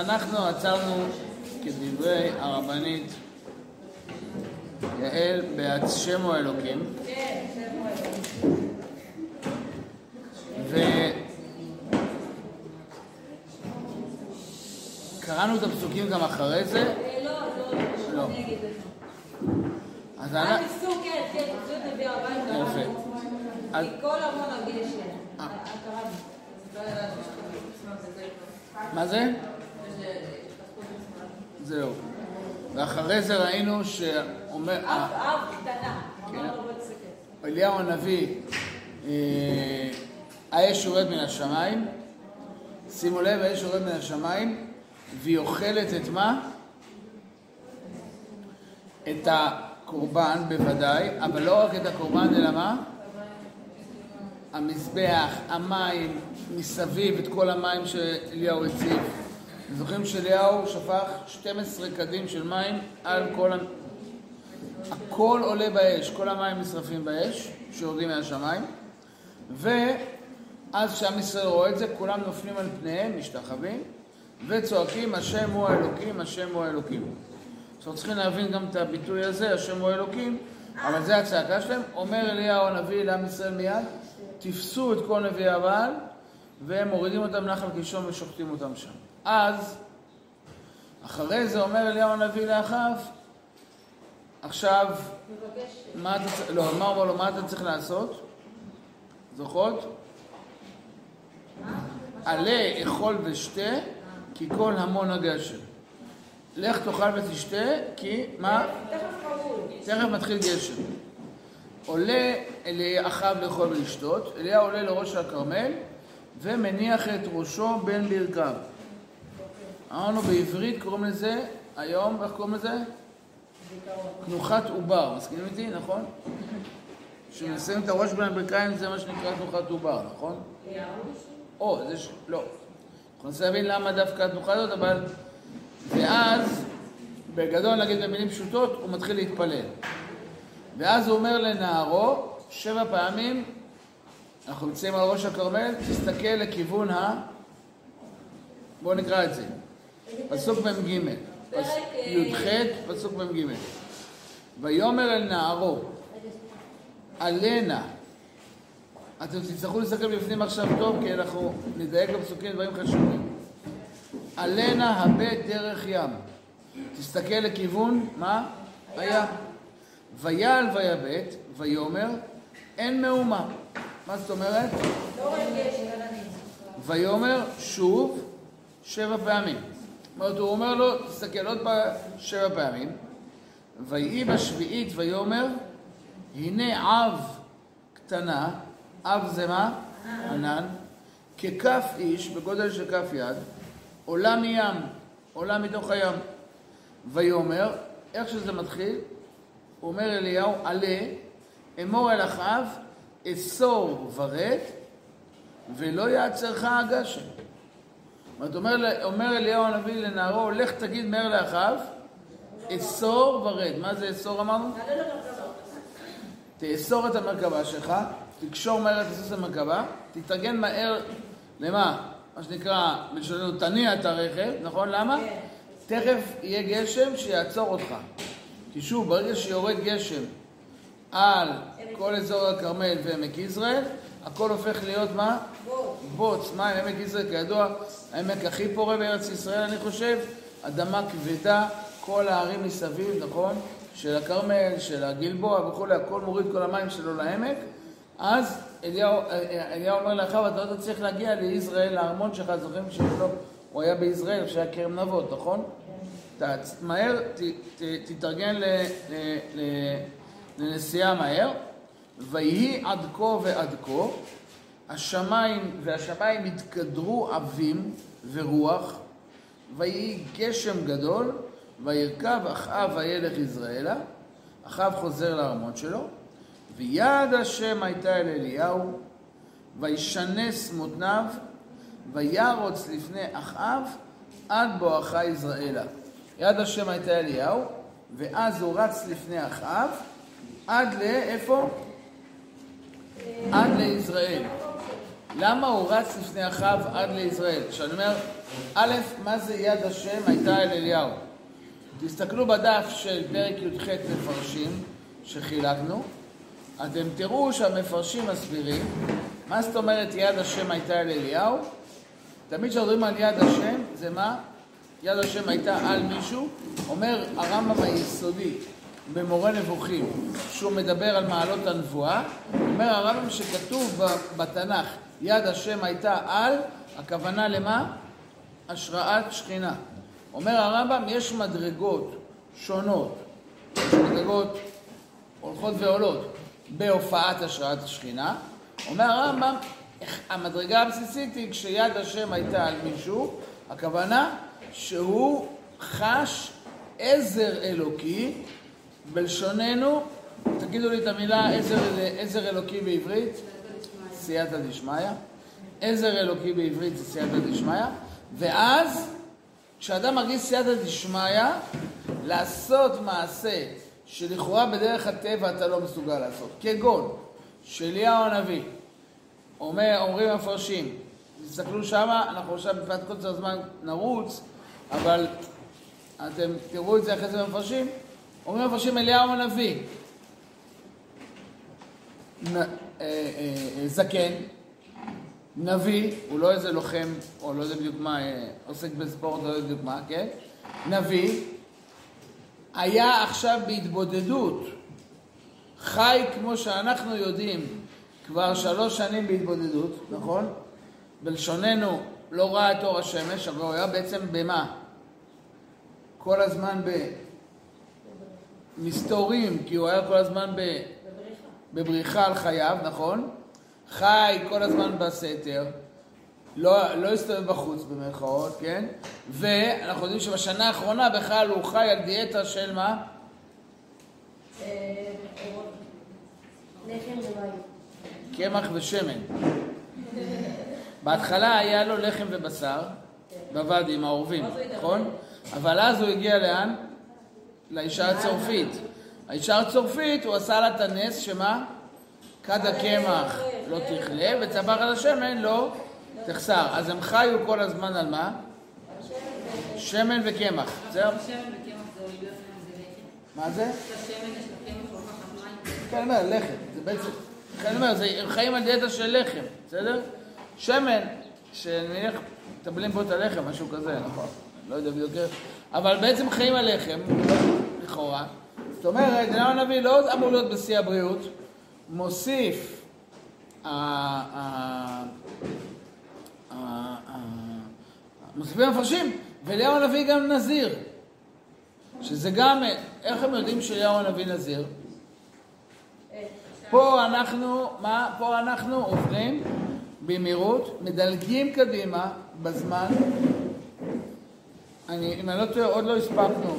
אנחנו עצרנו כדברי הרבנית יעל הוא אלוקים. כן. וקראנו את הפסוקים גם אחרי זה. אה, לא, לא, לא. לא. אז אני... תפסו, כן, כן, את נביא הביתה. יפה. מכל ארמון הגשם. אה. לא מה זה? זהו. ואחרי זה ראינו שאומר... אב, אב קטנה. כן. אמר לו בוא תסתכל. אליהו הנביא, אה, האש יורד מן השמיים, שימו לב, האש יורד מן השמיים, והיא אוכלת את מה? את הקורבן בוודאי, אבל לא רק את הקורבן, אלא מה? המזבח, המים, מסביב, את כל המים שאליהו הציב. זוכרים שאליהו שפך 12 קדים של מים על כל. הכל עולה באש, כל המים נשרפים באש, שיורדים מהשמיים, ואז כשעם ישראל רואה את זה, כולם נופלים על פניהם, משתחווים, וצועקים, השם הוא האלוקים, השם הוא האלוקים. עכשיו צריכים להבין גם את הביטוי הזה, השם הוא האלוקים, אבל זה הצעקה שלהם. אומר אליהו הנביא לעם ישראל מיד, תפסו את כל נביאי הבעל, והם מורידים אותם נחל קישון ושוחטים אותם שם. אז, אחרי זה אומר אליהו הנביא לאחיו, עכשיו. מה אתה לא, מה אומר לו, מה אתה צריך לעשות? זוכרות? עלה, אכול ושתה, כי כל המון הגשם. לך תאכל ותשתה, כי מה? תכף מתחיל גשם. עולה אליאחיו לאכול ולשתות, אליהו עולה לראש הכרמל ומניח את ראשו בין ברכיו. אמרנו בעברית קוראים לזה, היום, איך קוראים לזה? תנוחת עובר, מסכימים איתי, נכון? כשנשים את הראש בין הברכיים זה מה שנקרא תנוחת עובר, נכון? או, זה ש... לא. אנחנו ננסה להבין למה דווקא התנוחה הזאת, אבל... ואז, בגדול נגיד במילים פשוטות, הוא מתחיל להתפלל. ואז הוא אומר לנערו, שבע פעמים, אנחנו נמצאים על ראש הכרמל, תסתכל לכיוון ה... בואו נקרא את זה. פסוק מ"ג. פס- י"ח, פסוק מ"ג. ויאמר אל נערו, עלנה. אתם תצטרכו להסתכל בפנים עכשיו טוב, כי אנחנו נדייק בפסוקים דברים חשובים. עלנה הבט דרך ים. תסתכל לכיוון, מה? הים. ויעל ויבט, ויאמר, אין מהומה. מה זאת אומרת? לא. ויאמר שוב שבע פעמים. אומרת, הוא אומר לו, תסתכל עוד שבע פעמים. ויהי בשביעית ויאמר, הנה עב קטנה, עב זה מה? ענן, ככף איש, בגודל של כף יד, עולה מים, עולה מתוך הים. ויאמר, איך שזה מתחיל, אומר אליהו, עלה, אמור אל אחאב, אסור ורד, ולא יעצרך הגשם. זאת אומרת, אומר, אליהו הנביא לנערו, לך תגיד מהר לאחיו, אסור ורד. מה זה אסור אמרנו? תאסור את המרכבה שלך, תקשור מהר את הסוס המרכבה, תתארגן מהר, למה? מה שנקרא, בלשוננו, תניע את הרכב, נכון? למה? כן. תכף יהיה גשם שיעצור אותך. כי שוב, ברגע שיורד גשם על כל אזור הכרמל ועמק יזרעאל, הכל הופך להיות מה? בוץ, מים, עמק יזרעאל, כידוע, העמק הכי פורה בארץ ישראל, אני חושב, אדמה כבדה, כל הערים מסביב, נכון? של הכרמל, של הגלבוע וכולי, הכל מוריד כל המים שלו לעמק. אז אליהו, אליהו אומר לאחיו, אתה לא תצליח להגיע ליזרעאל, לארמון שלך, זוכרים לו, הוא היה ביזרעאל, שהיה כרם נבות, נכון? אתה מהר, ת, ת, תתארגן ל, ל, ל, לנסיעה מהר. ויהי עד כה ועד כה, השמיים והשמיים התקדרו עבים ורוח, ויהי גשם גדול, וירכב אחאב וילך יזרעאלה, אחאב חוזר לארמון שלו, ויד השם הייתה אל אליהו, וישנס מותניו, וירוץ לפני אחאב עד בואכה יזרעאלה. יד השם הייתה אליהו, ואז הוא רץ לפני אחאב, עד לאיפה? עד ליזרעאל. למה הוא רץ לפני אחיו עד לישראל? כשאני אומר, א', מה זה יד השם הייתה אל אליהו? תסתכלו בדף של פרק י"ח מפרשים שחילקנו, אתם תראו שהמפרשים מסבירים מה זאת אומרת יד השם הייתה אל אליהו? תמיד כשמדברים על יד השם, זה מה? יד השם הייתה על מישהו, אומר הרמב"ם היסודי במורה נבוכים, שהוא מדבר על מעלות הנבואה, אומר הרמב"ם שכתוב בתנ"ך יד השם הייתה על, הכוונה למה? השראת שכינה. אומר הרמב"ם, יש מדרגות שונות, יש מדרגות הולכות ועולות בהופעת השראת השכינה. אומר הרמב"ם, המדרגה הבסיסית היא כשיד השם הייתה על מישהו, הכוונה שהוא חש עזר אלוקי, בלשוננו, תגידו לי את המילה עזר, עזר אלוקי בעברית, סייעתא דשמיא, עזר אלוקי בעברית זה סייעתא דשמיא, ואז כשאדם מרגיש סייעתא דשמיא, לעשות מעשה שלכאורה בדרך הטבע אתה לא מסוגל לעשות, כגון שאליהו הנביא, אומר, אומרים המפרשים, תסתכלו שמה, אנחנו עכשיו מפאת קוצר הזמן נרוץ, אבל אתם תראו את זה אחרי זה במפרשים, אומרים המפרשים אליהו הנביא, נ, אה, אה, אה, זקן, נביא, הוא לא איזה לוחם, או לא יודע בדיוק מה, אה, עוסק בספורט, לא יודע בדיוק מה, כן? נביא, היה עכשיו בהתבודדות, חי כמו שאנחנו יודעים כבר שלוש שנים בהתבודדות, נכון? בלשוננו לא ראה את אור השמש, אבל הוא היה בעצם במה? כל הזמן במסתורים, כי הוא היה כל הזמן ב... בבריחה על חייו, נכון? חי כל הזמן בסתר, לא, לא הסתובב בחוץ במרכאות, כן? ואנחנו יודעים שבשנה האחרונה בכלל הוא חי על דיאטה של מה? קמח ושמן. בהתחלה היה לו לחם ובשר, בוואדי עם העורבים, נכון? אבל אז הוא הגיע לאן? לאישה הצורפית. האישה הצורפית, הוא עשה לה את הנס שמה? כד הקמח לא תכלה, וצבח על השמן לא תחסר. אז הם חיו כל הזמן על מה? שמן וקמח. זהו? מה זה? כן, אני אומר, לחם. זה בעצם... לכן אני אומר, הם חיים על דיאטה של לחם, בסדר? שמן, שאני מניח, מטבלים בו את הלחם, משהו כזה, נכון? לא יודע בדיוק איך. אבל בעצם חיים על לחם, לכאורה. זאת אומרת, אליהו הנביא לא אמור להיות בשיא הבריאות, מוסיף מוסיפים המפרשים, ואליהו הנביא גם נזיר. שזה גם, איך הם יודעים שאליהו הנביא נזיר? פה אנחנו, מה? פה אנחנו עוברים במהירות, מדלגים קדימה בזמן. אני, אם אני לא טועה, עוד לא הספקנו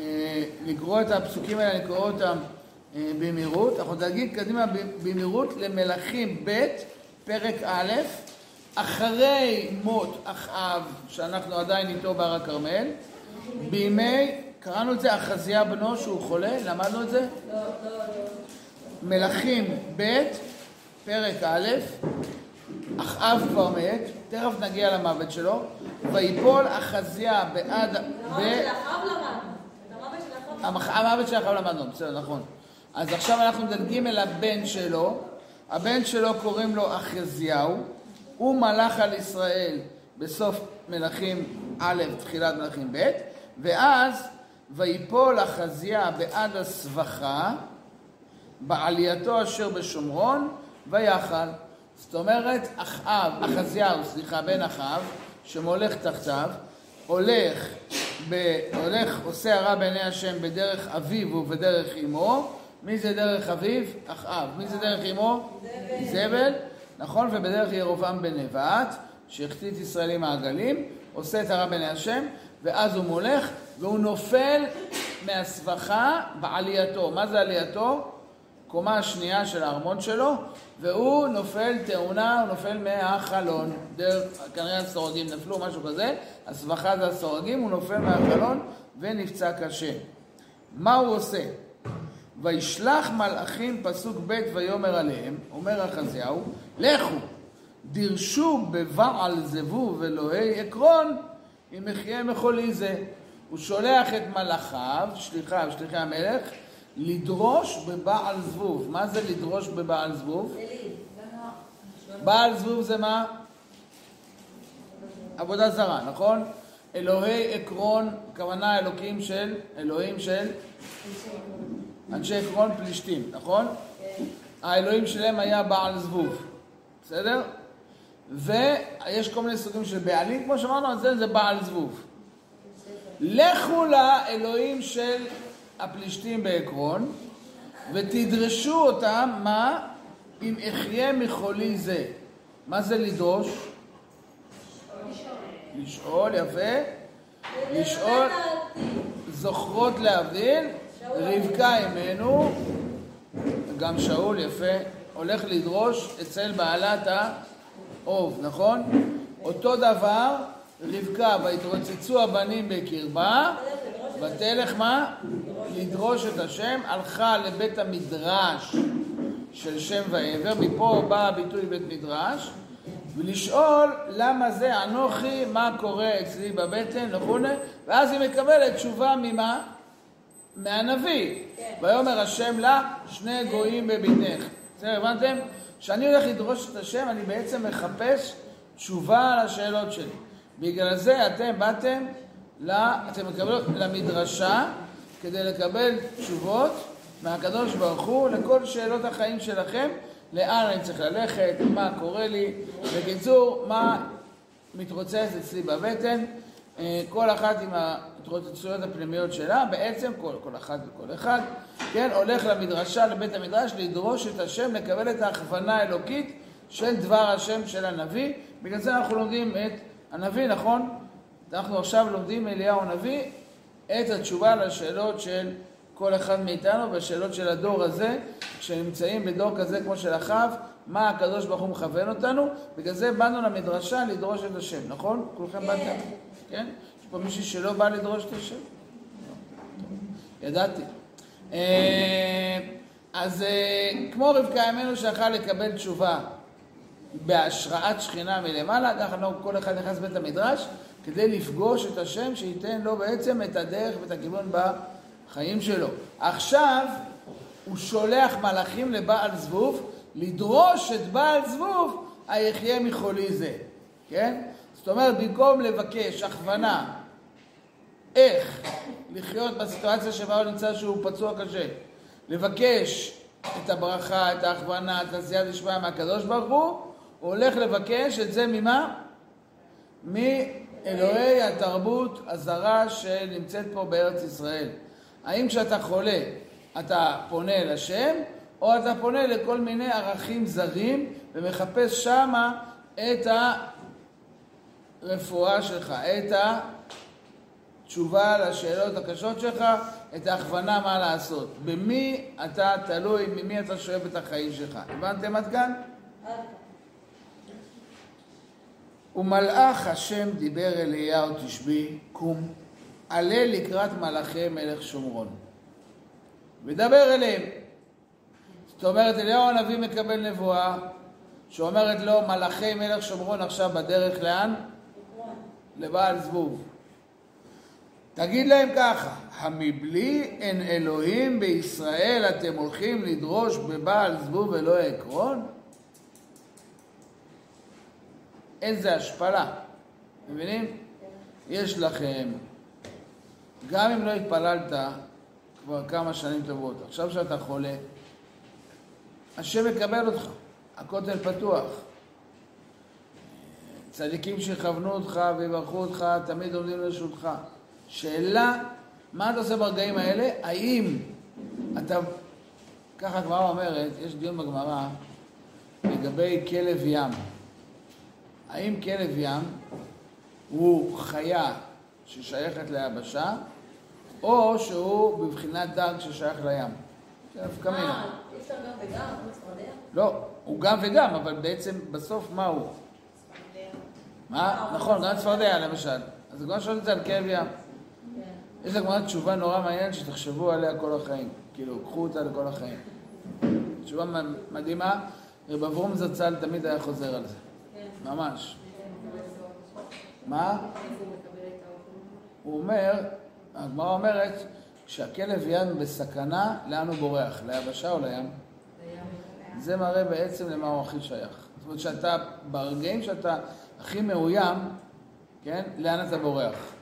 אה, לקרוא את הפסוקים האלה, לקרוא אותם אה, במהירות. אנחנו מדלגים קדימה במהירות למלכים ב', פרק א', אחרי מות אחאב, שאנחנו עדיין איתו בהר הכרמל, בימי, קראנו את זה אחזיה בנו שהוא חולה, למדנו את זה? לא, לא, לא. מלכים ב', פרק א', אחאב כבר מת, תכף נגיע למוות שלו, ויפול אחזיה בעד... המוות של אחאב למדנו, בסדר, נכון. אז עכשיו אנחנו מדלגים אל הבן שלו, הבן שלו קוראים לו אחזיהו, הוא מלך על ישראל בסוף מלכים א', תחילת מלכים ב', ואז ויפול אחזיה בעד הסבכה, בעלייתו אשר בשומרון, ויחל. זאת אומרת, אחאב, אחזיהו, סליחה, בן אחאב, שמולך תחתיו, הולך, ב, הולך, עושה הרע בעיני השם בדרך אביו ובדרך אמו. מי זה דרך אביו? אחאב. מי זה דרך אמו? זבל. נכון, ובדרך ירובעם בן נבט, שהחטיא את ישראל עם העגלים, עושה את הרע בעיני השם, ואז הוא מולך, והוא נופל מהסבכה בעלייתו. מה זה עלייתו? קומה השנייה של הארמון שלו, והוא נופל תאונה, הוא נופל מהחלון. דרך, כנראה הסורגים נפלו, משהו כזה, הסבכה זה הסורגים, הוא נופל מהחלון ונפצע קשה. מה הוא עושה? וישלח מלאכים, פסוק ב', ויאמר עליהם, אומר אחזיהו, לכו, דירשו בבעל זבוב אלוהי עקרון, אם יחיה מחולי זה. הוא שולח את מלאכיו, שליחיו, שליחי המלך, לדרוש בבעל זבוב. מה זה לדרוש בבעל זבוב? בעל זבוב זה מה? עבודה זרה, נכון? אלוהי עקרון, כוונה אלוקים של, אלוהים של אנשי עקרון פלישתים, נכון? האלוהים שלהם היה בעל זבוב, בסדר? ויש כל מיני סוגים של בעלים, כמו שאמרנו, על זה זה בעל זבוב. לכו לאלוהים של הפלישתים בעקרון, ותדרשו אותם, מה? אם אחיה מחולי זה. מה זה לדרוש? לשאול, יפה. לשאול, זוכרות להבדיל, רבקה אימנו, גם שאול, יפה, הולך לדרוש אצל בעלת האוב, נכון? אותו דבר, רבקה, ויתרוצצו הבנים בקרבה, ותלך מה? לדרוש את השם, הלכה לבית המדרש של שם ועבר, מפה בא הביטוי בית מדרש, ולשאול למה זה אנוכי, מה קורה אצלי בבטן וכולי, ואז היא מקבלת תשובה ממה? מהנביא. כן. ויאמר השם לה, שני גויים בבטנך. בסדר, הבנתם? כשאני הולך לדרוש את השם, אני בעצם מחפש תשובה לשאלות שלי. בגלל זה אתם באתם, לה, אתם מקבלים למדרשה כדי לקבל תשובות מהקדוש ברוך הוא לכל שאלות החיים שלכם, לאן אני צריך ללכת, מה קורה לי, בקיצור, מה מתרוצץ אצלי בבטן, אה, כל אחת עם ההתרוצצויות הפנימיות שלה, בעצם כל, כל אחת וכל אחד, כן, הולך למדרשה, לבית המדרש, לדרוש את השם, לקבל את ההכוונה האלוקית של דבר השם של הנביא, בגלל זה אנחנו לומדים את הנביא, נכון? אנחנו עכשיו לומדים מאליהו הנביא את התשובה לשאלות של כל אחד מאיתנו בשאלות של הדור הזה, כשנמצאים בדור כזה כמו של אחאב, מה הקדוש ברוך הוא מכוון אותנו, בגלל זה באנו למדרשה לדרוש את השם, נכון? כולכם באתם? כן? יש פה מישהי שלא בא לדרוש את השם? ידעתי. אה, אז אה, כמו רבקה אמנו שיכול לקבל תשובה בהשראת שכינה מלמעלה, ככה לא כל אחד נכנס לבית המדרש, כדי לפגוש את השם שייתן לו בעצם את הדרך ואת הכיוון בחיים שלו. עכשיו הוא שולח מלאכים לבעל זבוב לדרוש את בעל זבוב היחיה מחולי זה, כן? זאת אומרת, במקום לבקש הכוונה איך לחיות בסיטואציה שבה הוא נמצא שהוא פצוע קשה, לבקש את הברכה, את ההכוונה, את עשיית לשמוע מהקדוש ברוך הוא, הוא הולך לבקש את זה ממה? מאלוהי התרבות הזרה שנמצאת פה בארץ ישראל. האם כשאתה חולה אתה פונה לשם, או אתה פונה לכל מיני ערכים זרים ומחפש שמה את הרפואה שלך, את התשובה לשאלות הקשות שלך, את ההכוונה מה לעשות. במי אתה תלוי, ממי אתה שואב את החיים שלך. הבנתם עד כאן? ומלאך השם דיבר אליהו תשבי, קום, עלה לקראת מלאכי מלך שומרון. ודבר אליהם. זאת אומרת, אליהו הנביא מקבל נבואה שאומרת לו, מלאכי מלך שומרון עכשיו בדרך לאן? לבעל זבוב. תגיד להם ככה, המבלי אין אלוהים בישראל אתם הולכים לדרוש בבעל זבוב ולא עקרון? איזה השפלה, מבינים? יש לכם, גם אם לא התפללת כבר כמה שנים טובות, עכשיו שאתה חולה, השם יקבל אותך, הכותל פתוח. צדיקים שיכוונו אותך ויברכו אותך, תמיד עומדים לרשותך. שאלה, מה אתה עושה ברגעים האלה? האם אתה, ככה הגמרא אומרת, יש דיון בגמרא לגבי כלב ים. האם כלב ים הוא חיה ששייכת ליבשה, או שהוא בבחינת דג ששייך לים? זה נפקא מינה. אה, אי אפשר גם וגם? לא, הוא גם וגם, אבל בעצם בסוף מה הוא? מה? נכון, גם צפרדע למשל. אז הגמרא שואלת את זה על כאב ים. כן. יש לגמרא תשובה נורא מעניינת שתחשבו עליה כל החיים. כאילו, קחו אותה לכל החיים. תשובה מדהימה, רב אברום זצ"ל תמיד היה חוזר על זה. ממש. מה? הוא אומר, הגמרא אומרת, כשהכלב ים בסכנה, לאן הוא בורח? ליבשה או? לים. זה מראה בעצם למה הוא הכי שייך. זאת אומרת שאתה, ברגעים שאתה הכי מאוים, כן, לאן אתה בורח?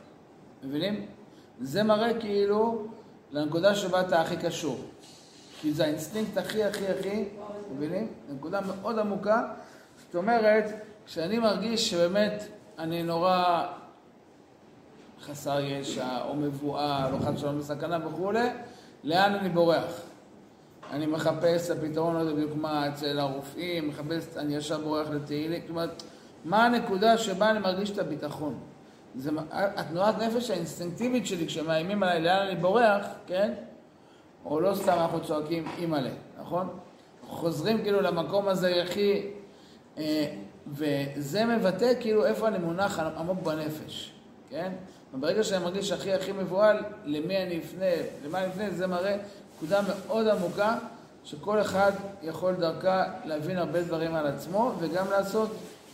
מבינים? זה מראה כאילו לנקודה שבה אתה הכי קשור. כי זה האינסטינקט הכי הכי הכי, מבינים? נקודה מאוד עמוקה. זאת אומרת, כשאני מרגיש שבאמת אני נורא חסר ישע, או מבואה, לא חס ושלום בסכנה וכולי, לאן אני בורח? אני מחפש את הפתרון, יודע בדיוק אצל הרופאים, מחפש, אני ישר בורח לתהילים, זאת אומרת, מה הנקודה שבה אני מרגיש את הביטחון? זה, התנועת נפש האינסטינקטיבית שלי כשמאיימים עליי לאן אני בורח, כן? או לא סתם אנחנו צועקים אימא'לה, נכון? חוזרים כאילו למקום הזה הכי... אה, וזה מבטא כאילו איפה אני מונח עמוק בנפש, כן? וברגע שאני מרגיש הכי הכי מבוהל, למי אני אפנה, למה אני אפנה, זה מראה נקודה מאוד עמוקה, שכל אחד יכול דרכה להבין הרבה דברים על עצמו, וגם לעשות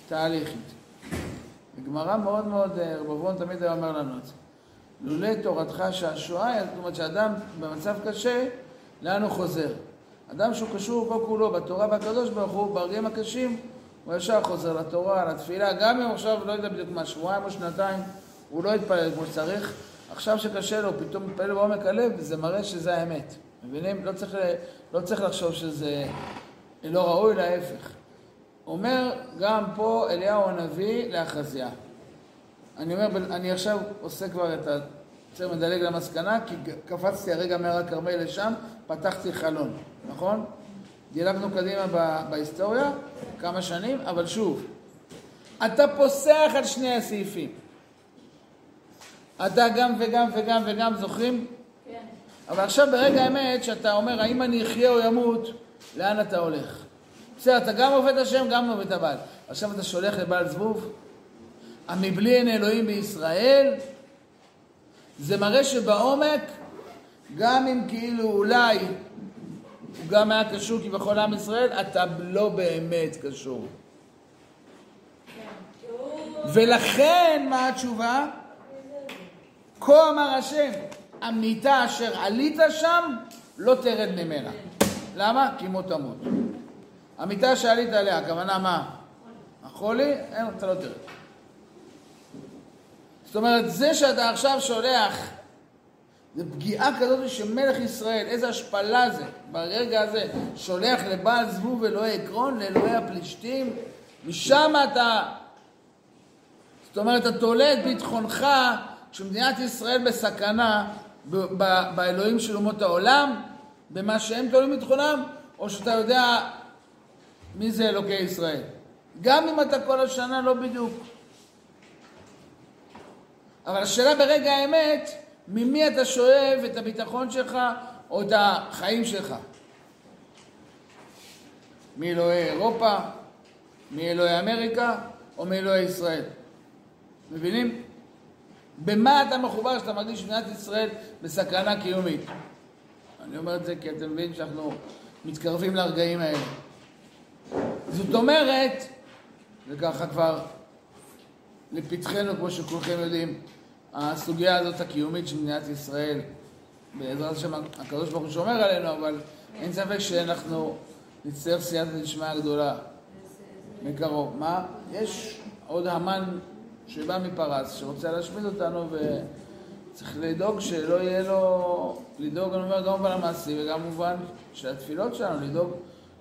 תהליך איתי. בגמרא מאוד מאוד, אה, רב אברון תמיד היה אומר לנו את זה. לולא תורתך שהשואה, זאת אומרת שאדם במצב קשה, לאן הוא חוזר? אדם שהוא קשור כל כולו בתורה והקדוש ברוך הוא, ברגעים הקשים, הוא ישר חוזר לתורה, לתפילה, גם אם עכשיו, לא יודע בדיוק מה, שבועיים או שנתיים, הוא לא יתפלל כמו שצריך, עכשיו שקשה לו, פתאום מתפלל בעומק הלב, זה מראה שזה האמת. מבינים? לא צריך, לא צריך לחשוב שזה לא ראוי, להפך. אומר גם פה אליהו הנביא לאחזיה. אני אומר, אני עכשיו עושה כבר את ה... צריך מדלג למסקנה, כי קפצתי הרגע מהר הכרמל לשם, פתחתי חלון, נכון? דילגנו קדימה בהיסטוריה, כמה שנים, אבל שוב, אתה פוסח על שני הסעיפים. אתה גם וגם וגם וגם, זוכרים? כן. אבל עכשיו ברגע האמת, שאתה אומר, האם אני אחיה או ימות, לאן אתה הולך? בסדר, אתה גם עובד השם, גם עובד הבעל. עכשיו אתה שולח לבעל זבוב? המבלי אין אלוהים בישראל? זה מראה שבעומק, גם אם כאילו אולי הוא גם היה קשור כביכול לעם ישראל, אתה לא באמת קשור. ולכן, מה התשובה? כה אמר השם, המיטה אשר עלית שם, לא תרד ממנה. למה? כי מות תמות. המיטה שעלית עליה, הכוונה מה? החולי? אתה לא תרד. זאת אומרת, זה שאתה עכשיו שולח, זה פגיעה כזאת שמלך ישראל, איזה השפלה זה, ברגע הזה, שולח לבעל זבוב אלוהי עקרון, לאלוהי הפלישתים, משם אתה, זאת אומרת, אתה תולה את ביטחונך כשמדינת ישראל בסכנה ב- ב- באלוהים של אומות העולם, במה שהם תולים ביטחונם, או שאתה יודע מי זה אלוקי ישראל. גם אם אתה כל השנה לא בדיוק. אבל השאלה ברגע האמת, ממי אתה שואב את הביטחון שלך או את החיים שלך? מאלוהי אירופה, מאלוהי אמריקה או מאלוהי ישראל? מבינים? במה אתה מחובר שאתה מרגיש שמדינת ישראל בסכנה קיומית? אני אומר את זה כי אתם מבינים שאנחנו מתקרבים לרגעים האלה. זאת אומרת, וככה כבר לפתחנו, כמו שכולכם יודעים, הסוגיה הזאת הקיומית של מדינת ישראל, בעזרת השם הקדוש ברוך הוא שומר עלינו, אבל אין ספק שאנחנו נצטרך סייעתא דשמיא גדולה מקרוב. מה? יש עוד המן שבא מפרס, שרוצה להשמיד אותנו וצריך לדאוג שלא יהיה לו, לדאוג, אני אומר, גם במובן המעשי וגם במובן של התפילות שלנו, לדאוג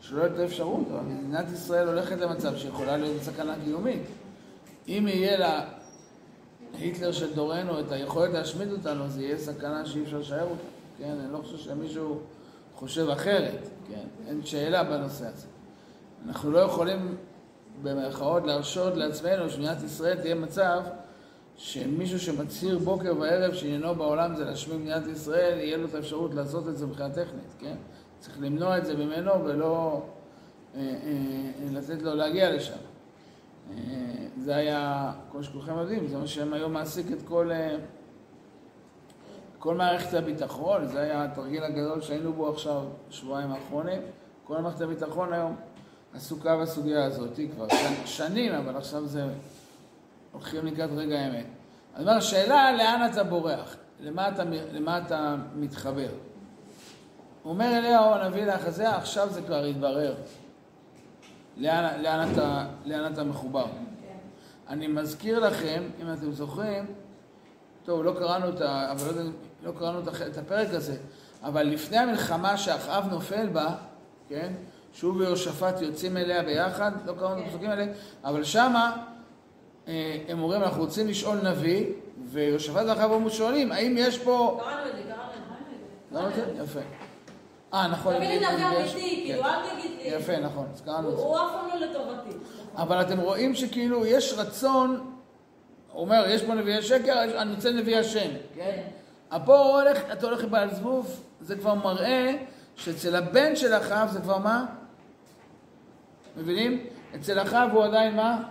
שלא יהיה את האפשרות, אבל מדינת ישראל הולכת למצב שיכולה להיות בסכנה קיומית. אם יהיה לה היטלר של דורנו את היכולת להשמיד אותנו, זה יהיה סכנה שאי אפשר לשער אותה. כן, אני לא חושב שמישהו חושב אחרת, כן, אין שאלה בנושא הזה. אנחנו לא יכולים במרכאות להרשות לעצמנו שמדינת ישראל תהיה מצב שמישהו שמצהיר בוקר וערב שעניינו בעולם זה להשמיד מדינת ישראל, יהיה לו את האפשרות לעשות את זה מבחינה טכנית, כן? צריך למנוע את זה ממנו ולא אה, אה, לתת לו להגיע לשם. אה, זה היה, כמו שכולכם יודעים, זה מה שהם היום מעסיק את כל, אה, כל מערכת הביטחון, זה היה התרגיל הגדול שהיינו בו עכשיו, שבועיים האחרונים. כל מערכת הביטחון היום עסוקה בסוגיה הזאת כבר שנ- שנים, אבל עכשיו זה... הולכים לקראת רגע האמת. אני אומר, השאלה לאן אתה בורח? למה אתה, למה אתה מתחבר? אומר אליהו הנביא לאחזיה, עכשיו זה כבר יתברר. לאן, לאן, אתה, לאן אתה מחובר. אני מזכיר לכם, אם אתם זוכרים, טוב, לא קראנו את, ה, אבל לא, לא קראנו את, הפרק הזה, אבל לפני המלחמה שאחאב נופל בה, כן, שהוא ויהושפט יוצאים אליה ביחד, לא קראנו את הפסוקים האלה, אבל שמה אה, הם אומרים, אנחנו רוצים לשאול נביא, ויהושפט ואחאב אמרו שואלים, האם יש פה... קראנו את זה, קראנו את זה? יפה. אה, נכון. תמיד אם- נביא אם יש- אמיתי, כאילו, כן. אל תגיד לי. יפה, נכון, אז קראנו את זה. הוא אף פעם לא לטובתי. אבל אתם רואים שכאילו יש רצון, הוא אומר, יש פה נביאי שקר, אני רוצה נביא השם, כן? פה הוא הולך, אתה הולך לבעל זבוב, זה כבר מראה שאצל הבן של אחאב זה כבר מה? מבינים? אצל אחאב הוא עדיין מה?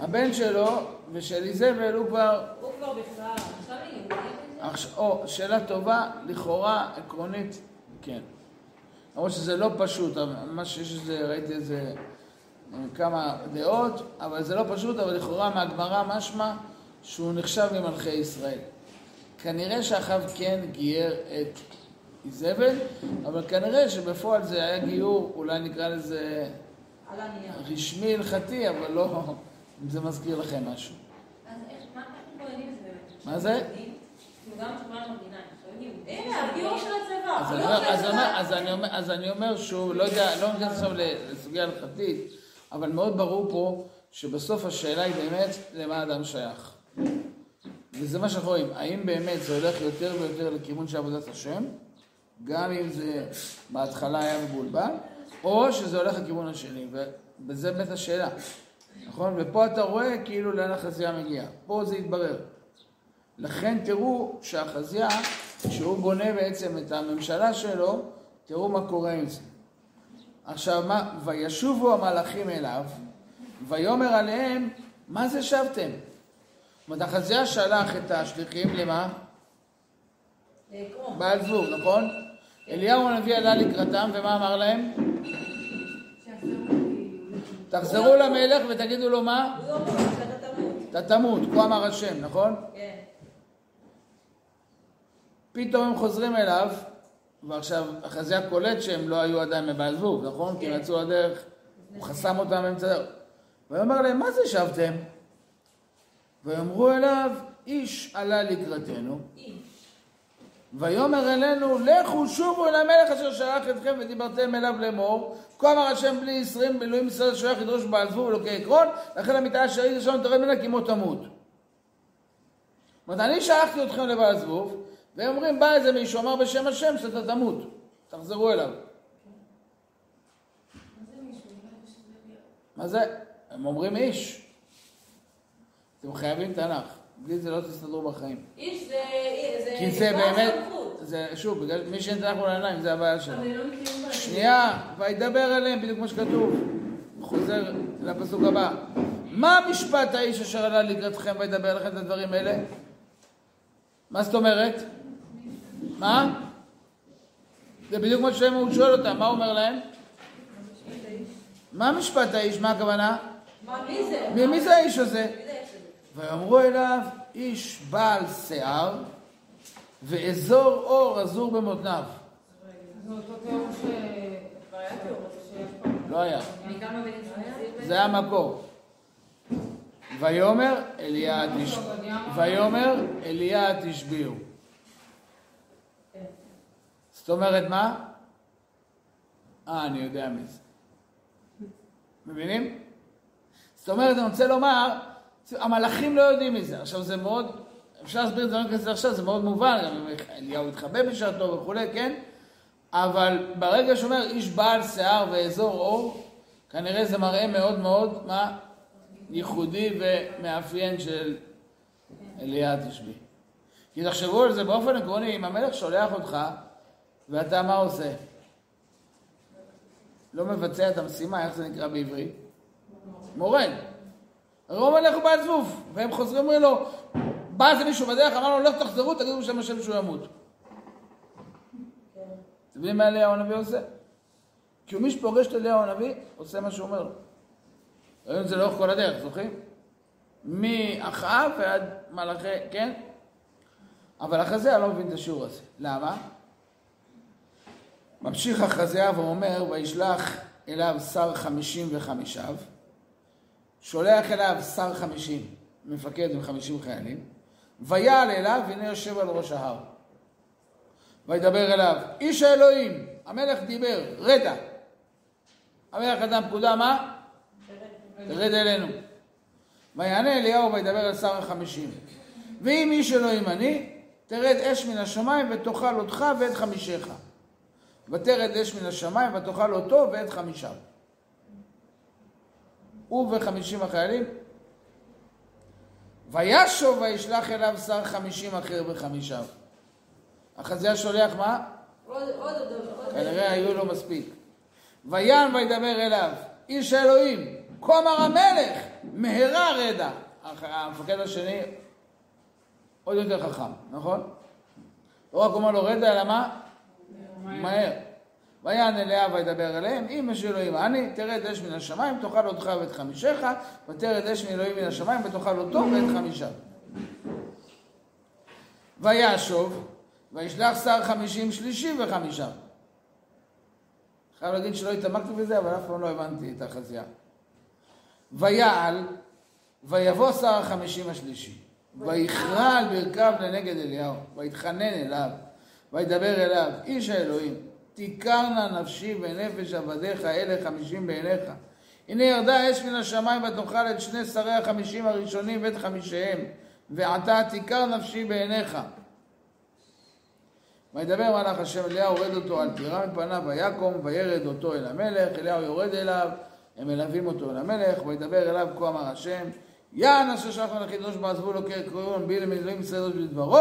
הבן שלו ושל איזבל הוא כבר... הוא כבר בכלל. עכשיו אני יהודי. עכשיו, או, שאלה טובה, לכאורה, עקרונית, כן. למרות שזה לא פשוט, מה שיש איזה, ראיתי איזה אה, כמה דעות, אבל זה לא פשוט, אבל לכאורה מהגמרא משמע שהוא נחשב ממלכי ישראל. כנראה שאחאב כן גייר את איזבל, אבל כנראה שבפועל זה היה גיור, אולי נקרא לזה. רשמי הלכתי, אבל לא, אם זה מזכיר לכם משהו. אז איך, מה מתמודדים עם זה באמת? מה זה? אז אני אומר שוב, לא יודע, לא נכנס עכשיו לסוגיה הלכתית, אבל מאוד ברור פה שבסוף השאלה היא באמת למה האדם שייך. וזה מה שאנחנו רואים, האם באמת זה הולך יותר ויותר לכיוון של עבודת השם, גם אם זה בהתחלה היה מבולבל, או שזה הולך לכיוון השני, וזה באמת השאלה, נכון? ופה אתה רואה כאילו לאן החזייה מגיעה, פה זה יתברר. לכן תראו שהחזייה, כשהוא בונה בעצם את הממשלה שלו, תראו מה קורה עם זה. עכשיו, מה, וישובו המלאכים אליו, ויאמר עליהם, מה זה שבתם? זאת אומרת, החזייה שלח את השליחים למה? בעל זבוב, נכון? אליהו הנביא עלה לקראתם, ומה אמר להם? תחזרו למלך ותגידו לו מה? שאתה תמות. אתה תמות, כה אמר השם, נכון? כן. פתאום הם חוזרים אליו, ועכשיו החזייה קולט שהם לא היו עדיין בבעל זבוב, נכון? כי הם יצאו לדרך, הוא חסם אותם באמצע הדרך. ויאמר להם, מה זה שבתם? ויאמרו אליו, איש עלה לקראתנו, ויאמר אלינו, לכו שובו אל המלך אשר שלח אתכם ודיברתם אליו לאמור, כה אמר השם בלי עשרים באלוהים ישראל שולח ידרוש בעל זבוב אלוקי עקרון, לכן המיטה אשר היית שם תרד ממנה כי מות תמות. זאת אומרת, אני שלחתי אתכם לבעל זבוב, והם אומרים, בא איזה מישהו, אמר בשם השם שאתה תמות, תחזרו אליו. מה זה? הם אומרים איש. אתם חייבים תנ"ך, בלי זה לא תסתדרו בחיים. איש זה... כי זה באמת. זה שוב, בגלל מי שאין תנ"ך מול העיניים, זה הבעיה שלו. אבל לא. שנייה, וידבר אליהם, בדיוק כמו שכתוב. חוזר לפסוק הבא. מה משפט האיש אשר עלה לקראתכם וידבר לכם את הדברים האלה? מה זאת אומרת? מה? זה בדיוק כמו שהוא שואל אותם, מה הוא אומר להם? מה משפט האיש? מה הכוונה? מה, מי זה? מי, זה האיש הזה? ויאמרו אליו איש בעל שיער ואזור אור עזור במותניו. היה. לא היה. זה אליה תש... ויאמר אליה תשביעו. זאת אומרת מה? אה, אני יודע מי זה. מבינים? זאת אומרת, אני רוצה לומר, המלאכים לא יודעים מזה. עכשיו זה מאוד, אפשר להסביר את זה, לא עכשיו, זה מאוד מובן, גם אליהו התחבא בשעתו וכולי, כן? אבל ברגע שאומר איש בעל שיער ואזור אור, כנראה זה מראה מאוד מאוד, מה? ייחודי ומאפיין של אליה תשבי. כי תחשבו על זה באופן עקרוני, אם המלך שולח אותך, ואתה מה עושה? לא מבצע את המשימה, איך זה נקרא בעברית? מורד. הרי הוא מלך הוא בעל זבוב, והם חוזרים אומרים לו, בא איזה מישהו בדרך, אמר לו, לך תחזרו, תגידו בשם השם שהוא ימות. אתם יודעים מה אליהו הנביא עושה? כי מי שפוגש את אליהו הנביא, עושה מה שהוא אומר. ראינו את זה לאורך כל הדרך, זוכרים? מאחאב ועד מלאכי, כן? אבל אחזיה לא מבין את השיעור הזה. למה? ממשיך אחזיה ואומר, וישלח אליו שר חמישים וחמישיו, שולח אליו שר חמישים, מפקד עם חמישים חיילים, ויעל אליו, והנה יושב על ראש ההר. וידבר אליו, איש האלוהים, המלך דיבר, רדע. המלך נתן פקודה, מה? תרד אלינו. ויענה אליהו וידבר אל שר החמישים. ואם איש אלוהים אני, תרד אש מן השמיים ותאכל אותך ואת חמישיך. ותרד אש מן השמיים ותאכל אותו ואת חמישיו. הוא וחמישים החיילים. וישוב וישלח אליו שר חמישים אחר וחמישיו. החזייה שולח מה? עוד, עוד, עוד. כנראה היו לו מספיק. ויען וידבר אליו, איש האלוהים, כה אמר המלך, מהרה רדע. הח- המפקד השני עוד יותר חכם, נכון? לא רק אומר לו רדע, אלא מה? מהר. ויען אליה וידבר אליהם, אם יש אלוהים אני, תרד אש מן השמיים, תאכל אותך ואת חמישיך, ותרד אש מאלוהים מן השמיים, ותאכל אותו ואת חמישיו. וישוב, וישלח שר חמישים שלישי וחמישיו. חייב להגיד שלא התעמקתי בזה, אבל אף פעם לא הבנתי את החזייה. ויעל, ויבוא שר החמישים השלישי, ויכרע על ברכיו לנגד אליהו, ויתחנן אליו, וידבר אליו, איש האלוהים, תיכרנה נפשי ונפש עבדיך אלה חמישים בעיניך. הנה ירדה אש מן השמיים ותאכל את שני שרי החמישים הראשונים ואת חמישיהם, ועתה תיכר נפשי בעיניך. וידבר מלאך השם אליהו, הורד אותו על טירה מפניו, ויקום, וירד אותו אל המלך, אליהו יורד אליו, הם מלווים אותו אל המלך, וידבר אליו כה אמר השם, יען אשר שלח מלאכי קדוש בעזבו לו קרקעון, בי למילואים ישראל עוד בדברו,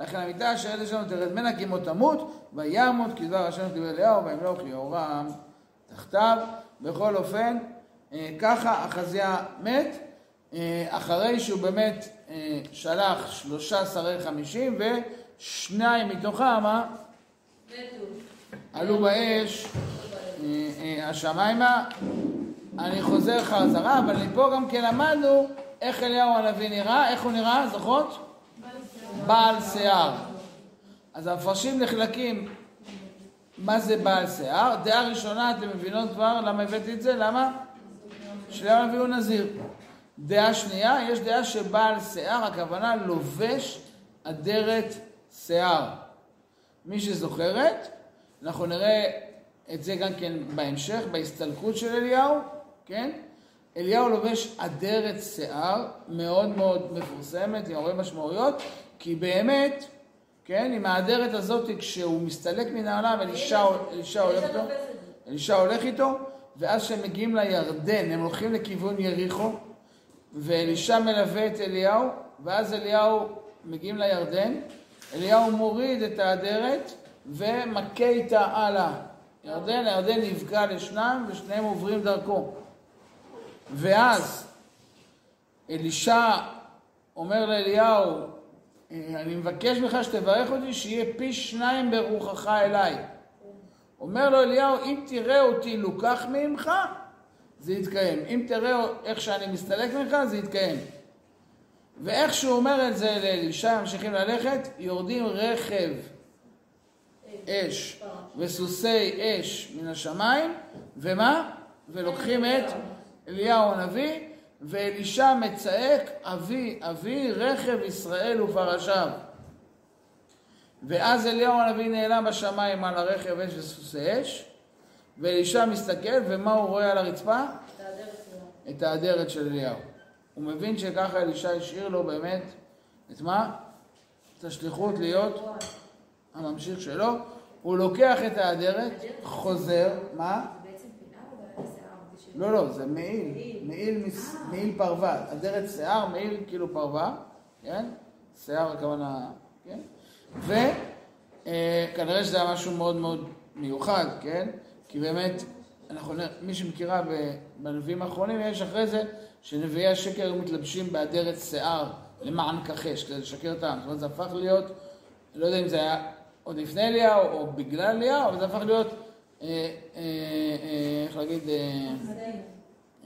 לכן המיטה אשר יד שלנו תרד ממנה כי מות תמות, וימות כדבר השם כדבר אליהו, וימלוך יהורם תחתיו. בכל אופן, אה, ככה אחזיה מת, אה, אחרי שהוא באמת אה, שלח שלושה שרי חמישים ושניים מתוכם, מתו. עלו באש השמיימה. אני חוזר חזרה, אבל מפה גם כן למדנו איך אליהו הנביא נראה, איך הוא נראה, זוכרות? בעל שיער. אז המפרשים נחלקים מה זה בעל שיער. דעה ראשונה, אתם מבינות כבר למה הבאתי את זה? למה? שאליהו הנביא הוא נזיר. דעה שנייה, יש דעה שבעל שיער, הכוונה לובש אדרת שיער. מי שזוכרת, אנחנו נראה את זה גם כן בהמשך, בהסתלקות של אליהו, כן? אליהו לובש אדרת שיער מאוד מאוד מפורסמת, עם הרבה משמעויות, כי באמת, כן, עם האדרת הזאת, כשהוא מסתלק מן העולם, אלישע הולך איתו. אלישע הולך איתו, ואז כשהם מגיעים לירדן, הם הולכים לכיוון יריחו, ואלישע מלווה את אליהו, ואז אליהו, מגיעים לירדן, אליהו מוריד את האדרת ומכה איתה הלאה. ירדן, הירדן נפגע לשניים ושניהם עוברים דרכו. ואז אלישע אומר לאליהו, "אה, אני מבקש ממך שתברך אותי שיהיה פי שניים ברוחך אליי. אומר לו אליהו, אם תראה אותי לוקח ממך, זה יתקיים. אם תראה איך שאני מסתלק ממך, זה יתקיים. ואיך שהוא אומר את זה לאלישע, ממשיכים ללכת, יורדים רכב אש וסוסי אש מן השמיים, ומה? ולוקחים את אליהו הנביא, ואלישע מצעק, אבי, אבי, רכב ישראל ופרשיו. ואז אליהו הנביא נעלם בשמיים על הרכב אש וסוסי אש, ואלישע מסתכל, ומה הוא רואה על הרצפה? את האדרת של אליהו. הוא מבין שככה אלישע השאיר לו באמת, את מה? את השליחות להיות הממשיך שלו. הוא לוקח את האדרת, חוזר, מה? בעצם פינה או בעיה שיער? בשביל- לא, לא, זה מעיל, מעיל, מעיל פרווה, אדרת שיער, מעיל כאילו פרווה, כן? שיער הכוונה, כן? וכנראה שזה היה משהו מאוד מאוד מיוחד, כן? כי באמת, אנחנו, נ- מי שמכירה בנביאים האחרונים, יש אחרי זה שנביאי השקר היו מתלבשים באדרת שיער למען כחש, כדי לשקר את העם. זאת אומרת, זה הפך להיות, לא יודע אם זה היה עוד לפני אליהו או בגלל אליהו, אבל זה הפך להיות אה, אה, אה, איך להגיד, אה,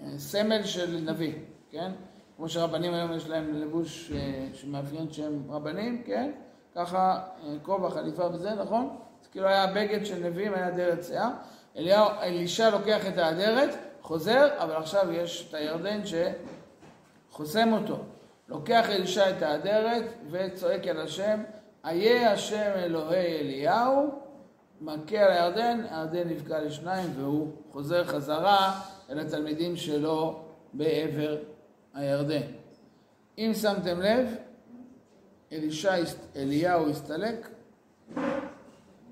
אה, סמל של נביא, כן? כמו שרבנים היום יש להם לבוש אה, שמאפיין שהם רבנים, כן? ככה אה, כובע, חליפה וזה, נכון? זה כאילו היה בגד של נביאים, היה אדרת שיער. אליהו, אלישע לוקח את האדרת, חוזר, אבל עכשיו יש את הירדן שחוסם אותו. לוקח אלישע את האדרת וצועק אל השם, איה השם אלוהי אליהו, מכה על הירדן, הירדן נפגע לשניים והוא חוזר חזרה אל התלמידים שלו בעבר הירדן. אם שמתם לב, אלישע, אליהו הסתלק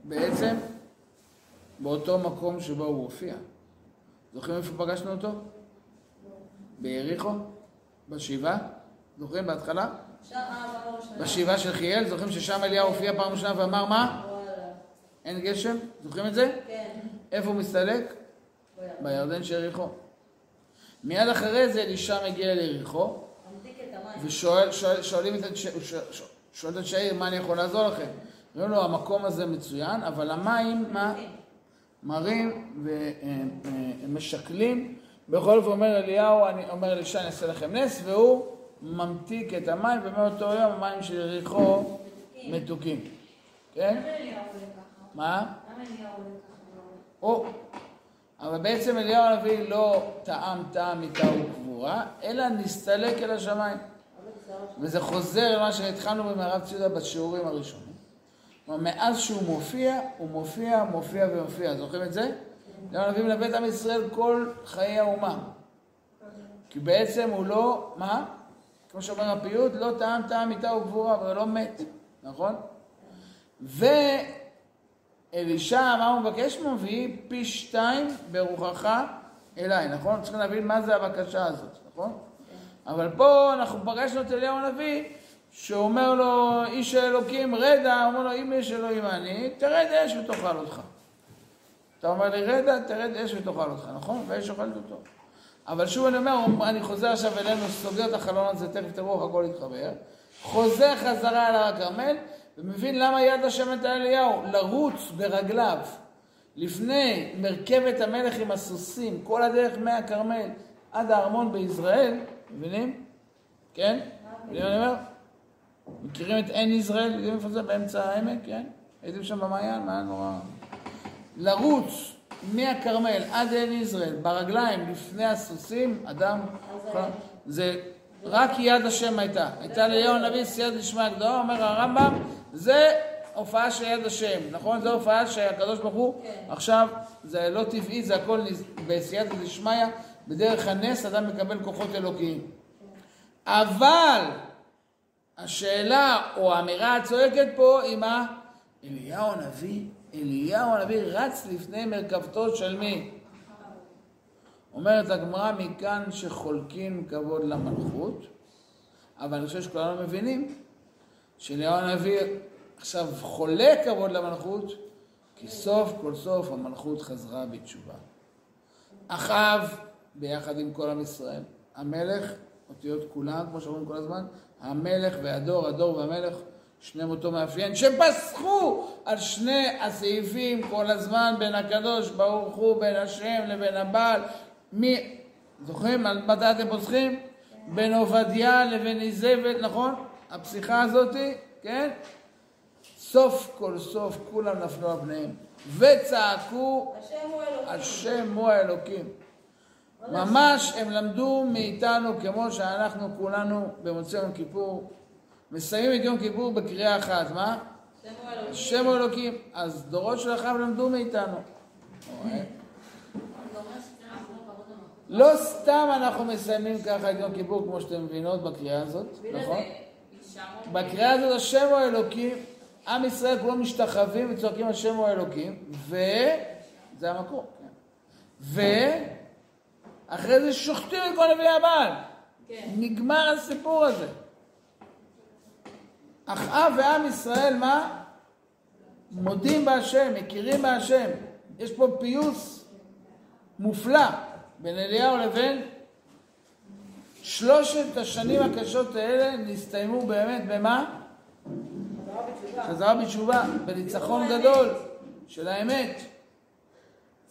בעצם באותו מקום שבו הוא הופיע. זוכרים איפה פגשנו אותו? ביריחו? בשבעה? זוכרים בהתחלה? ראשונה. בשבעה של חיאל, זוכרים ששם אליהו הופיע פעם ראשונה ואמר מה? אין גשם? זוכרים את זה? כן. איפה הוא מסתלק? בירדן של יריחו. מיד אחרי זה אלישע מגיע ליריחו. ושואלים שואל, שואלים את הש- הוא שואל- שואל את שאיר, מה אני יכול לעזור לכם? אומרים לו, המקום הזה מצוין, אבל המים, מה? מרים ומשקלים. בכל אופן אומר אליהו, אני אומר אלישע, אני אעשה לכם נס, והוא ממתיק את המים, ומאותו יום המים של יריחו מתוקים. כן? למה אליהו עולה ככה? מה? ככה? או, אבל בעצם אליהו הנביא לא טעם טעם מיתה וגבורה, אלא נסתלק אל השמיים. וזה חוזר למה שהתחלנו במערב ציודה בשיעורים הראשונים. כלומר, מאז שהוא מופיע, הוא מופיע, מופיע ומופיע. זוכרים את זה? אליהו הנביא מלווה את עם ישראל כל חיי האומה. כי בעצם הוא לא, מה? כמו שאומר הפיוט, לא טעם טעם מיתה וגבורה, אבל הוא לא מת, נכון? ואלישע, מה הוא מבקש ממנו? ויהי פי שתיים ברוחך אליי, נכון? צריכים להבין מה זה הבקשה הזאת, נכון? אבל פה אנחנו פגשנו את אליהו הנביא, שאומר לו, איש האלוקים, רדע, אומר לו, אם יש אלוהים אני, תרד אש ותאכל אותך. אתה אומר לי, רדע, תרד אש ותאכל אותך, נכון? והאש אוכלת אותו. אבל שוב אני אומר, אני חוזר עכשיו אלינו, סוגר את החלון הזה, תכף תראו איך הכל יתחבר. חוזר חזרה אל הר הכרמל, ומבין למה יד השם את אליהו, לרוץ ברגליו, לפני מרכבת המלך עם הסוסים, כל הדרך מהכרמל עד הארמון בישראל, מבינים? כן? מבינים מה אני אומר? מכירים את עין ישראל? יודעים איפה זה? באמצע העמק, כן? הייתם שם במעיין? מה נורא... לרוץ מהכרמל עד עין ישראל, ברגליים, לפני הסוסים, אדם, זה רק יד השם הייתה. הייתה לאליהו הנביא סייעתא דשמיא גדולה, אומר הרמב"ם, זה הופעה של יד השם, נכון? זו הופעה שהקדוש ברוך הוא, עכשיו, זה לא טבעי, זה הכל בסייעתא דשמיא, בדרך הנס אדם מקבל כוחות אלוקיים. אבל השאלה או האמירה הצועקת פה היא מה? אליהו הנביא, אליהו הנביא רץ לפני מרכבתו של מי? אומרת הגמרא מכאן שחולקים כבוד למלכות, אבל אני חושב שכולנו מבינים שאליהו הנביא עכשיו חולק כבוד למלכות, כי סוף כל סוף המלכות חזרה בתשובה. אחאב, ביחד עם כל עם ישראל, המלך, אותיות כולם, כמו שאומרים כל הזמן, המלך והדור, הדור והמלך, שניהם אותו מאפיין, שפסחו על שני הסעיפים כל הזמן בין הקדוש ברוך הוא, בין השם לבין הבעל. מי, זוכרים על מתי אתם פוסחים? בין עובדיה לבין איזבל, נכון? הפסיכה הזאתי, כן? סוף כל סוף כולם נפלו על פניהם וצעקו השם הוא האלוקים. ממש הם למדו מאיתנו כמו שאנחנו כולנו במוצאי יום כיפור מסיימים את יום כיפור בקריאה אחת, מה? השם הוא אלוקים. אז דורות של אחריו למדו מאיתנו. לא סתם אנחנו מסיימים ככה את יום כיפור כמו שאתם מבינות בקריאה הזאת, נכון? בקריאה הזאת השם הוא האלוקים, עם ישראל כולם משתחווים וצועקים השם הוא האלוקים, וזה המקור, כן. ואחרי זה שוחטים את כל נביאי הבעל. כן. נגמר הסיפור הזה. אחאב ועם ישראל, מה? מודים בהשם, מכירים בהשם. יש פה פיוס מופלא בין אליהו לבין שלושת השנים הקשות האלה נסתיימו באמת במה? חזרה בתשובה, בניצחון גדול של האמת.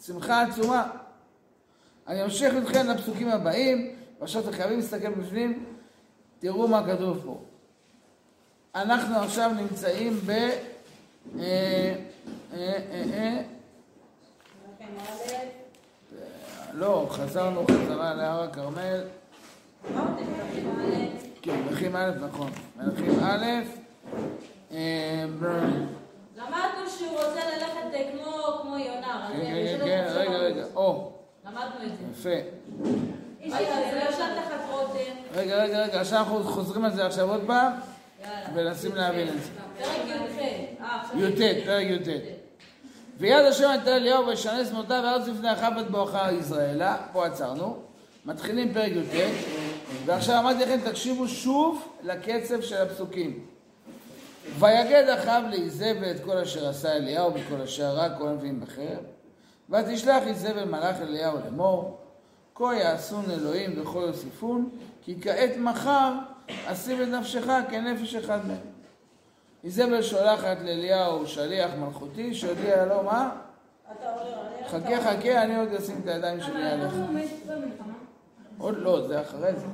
שמחה עצומה. אני אמשיך איתכם לפסוקים הבאים, ועכשיו אתם חייבים להסתכל בפנים, תראו מה כתוב פה. אנחנו עכשיו נמצאים ב... אה, אה, אה, לא, חזרנו חזרה להר הכרמל. כן, מלכים א', נכון. מלכים א', אה, למדנו שהוא רוצה ללכת אה, כמו, כמו יונה. כן, כן, כן, רגע. רגע, או, למדנו את זה. יפה. רגע, לא רותם. רגע, רגע, רגע, עכשיו אנחנו חוזרים על זה עכשיו עוד פעם. ומנסים להבין את זה. פרק י"ח. אה, י"ט, פרק י"ט. ויד השם את אליהו וישנס מותיו וארץ לפני אחיו את בואכה יזרעאלה, פה עצרנו, מתחילים פרק י"ט, ועכשיו אמרתי לכם, תקשיבו שוב לקצב של הפסוקים. ויגד אחיו לאיזבל את כל אשר עשה אליהו ואת כל אשר הרג כל הנביאים בחרב, ותשלח איזבל מלאך אליהו לאמור, כה יעשון אלוהים וכה יוסיפון, כי כעת מחר אשים את נפשך כנפש אחד מהם. איזבל שולחת לאליהו שליח מלכותי שיודיע לו מה? חכה חכה אני עוד אשים את הידיים שלי עליך. במלחמה? עוד לא, זה אחרי זה.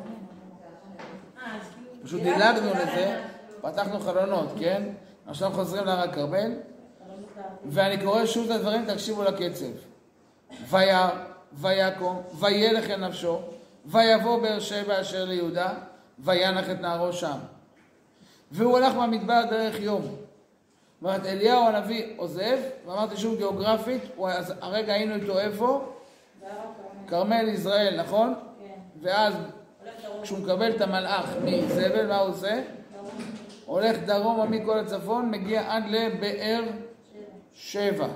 פשוט דילגנו לזה, פתחנו חלונות, כן? עכשיו חוזרים להר הכרמל, ואני קורא שוב את הדברים, תקשיבו לקצב. ויקום, וילך אל נפשו, ויבוא באר שבע אשר ליהודה, וינח את נערו שם. והוא הלך במדבר דרך יום. זאת אומרת, אליהו הנביא עוזב, ואמרתי שוב גיאוגרפית, הרגע היינו איתו איפה? כרמל יזרעאל, נכון? כן. ואז. כשהוא מקבל את המלאך מאיזבל, מה הוא עושה? הולך דרומה מכל הצפון, מגיע עד לבאר שבע.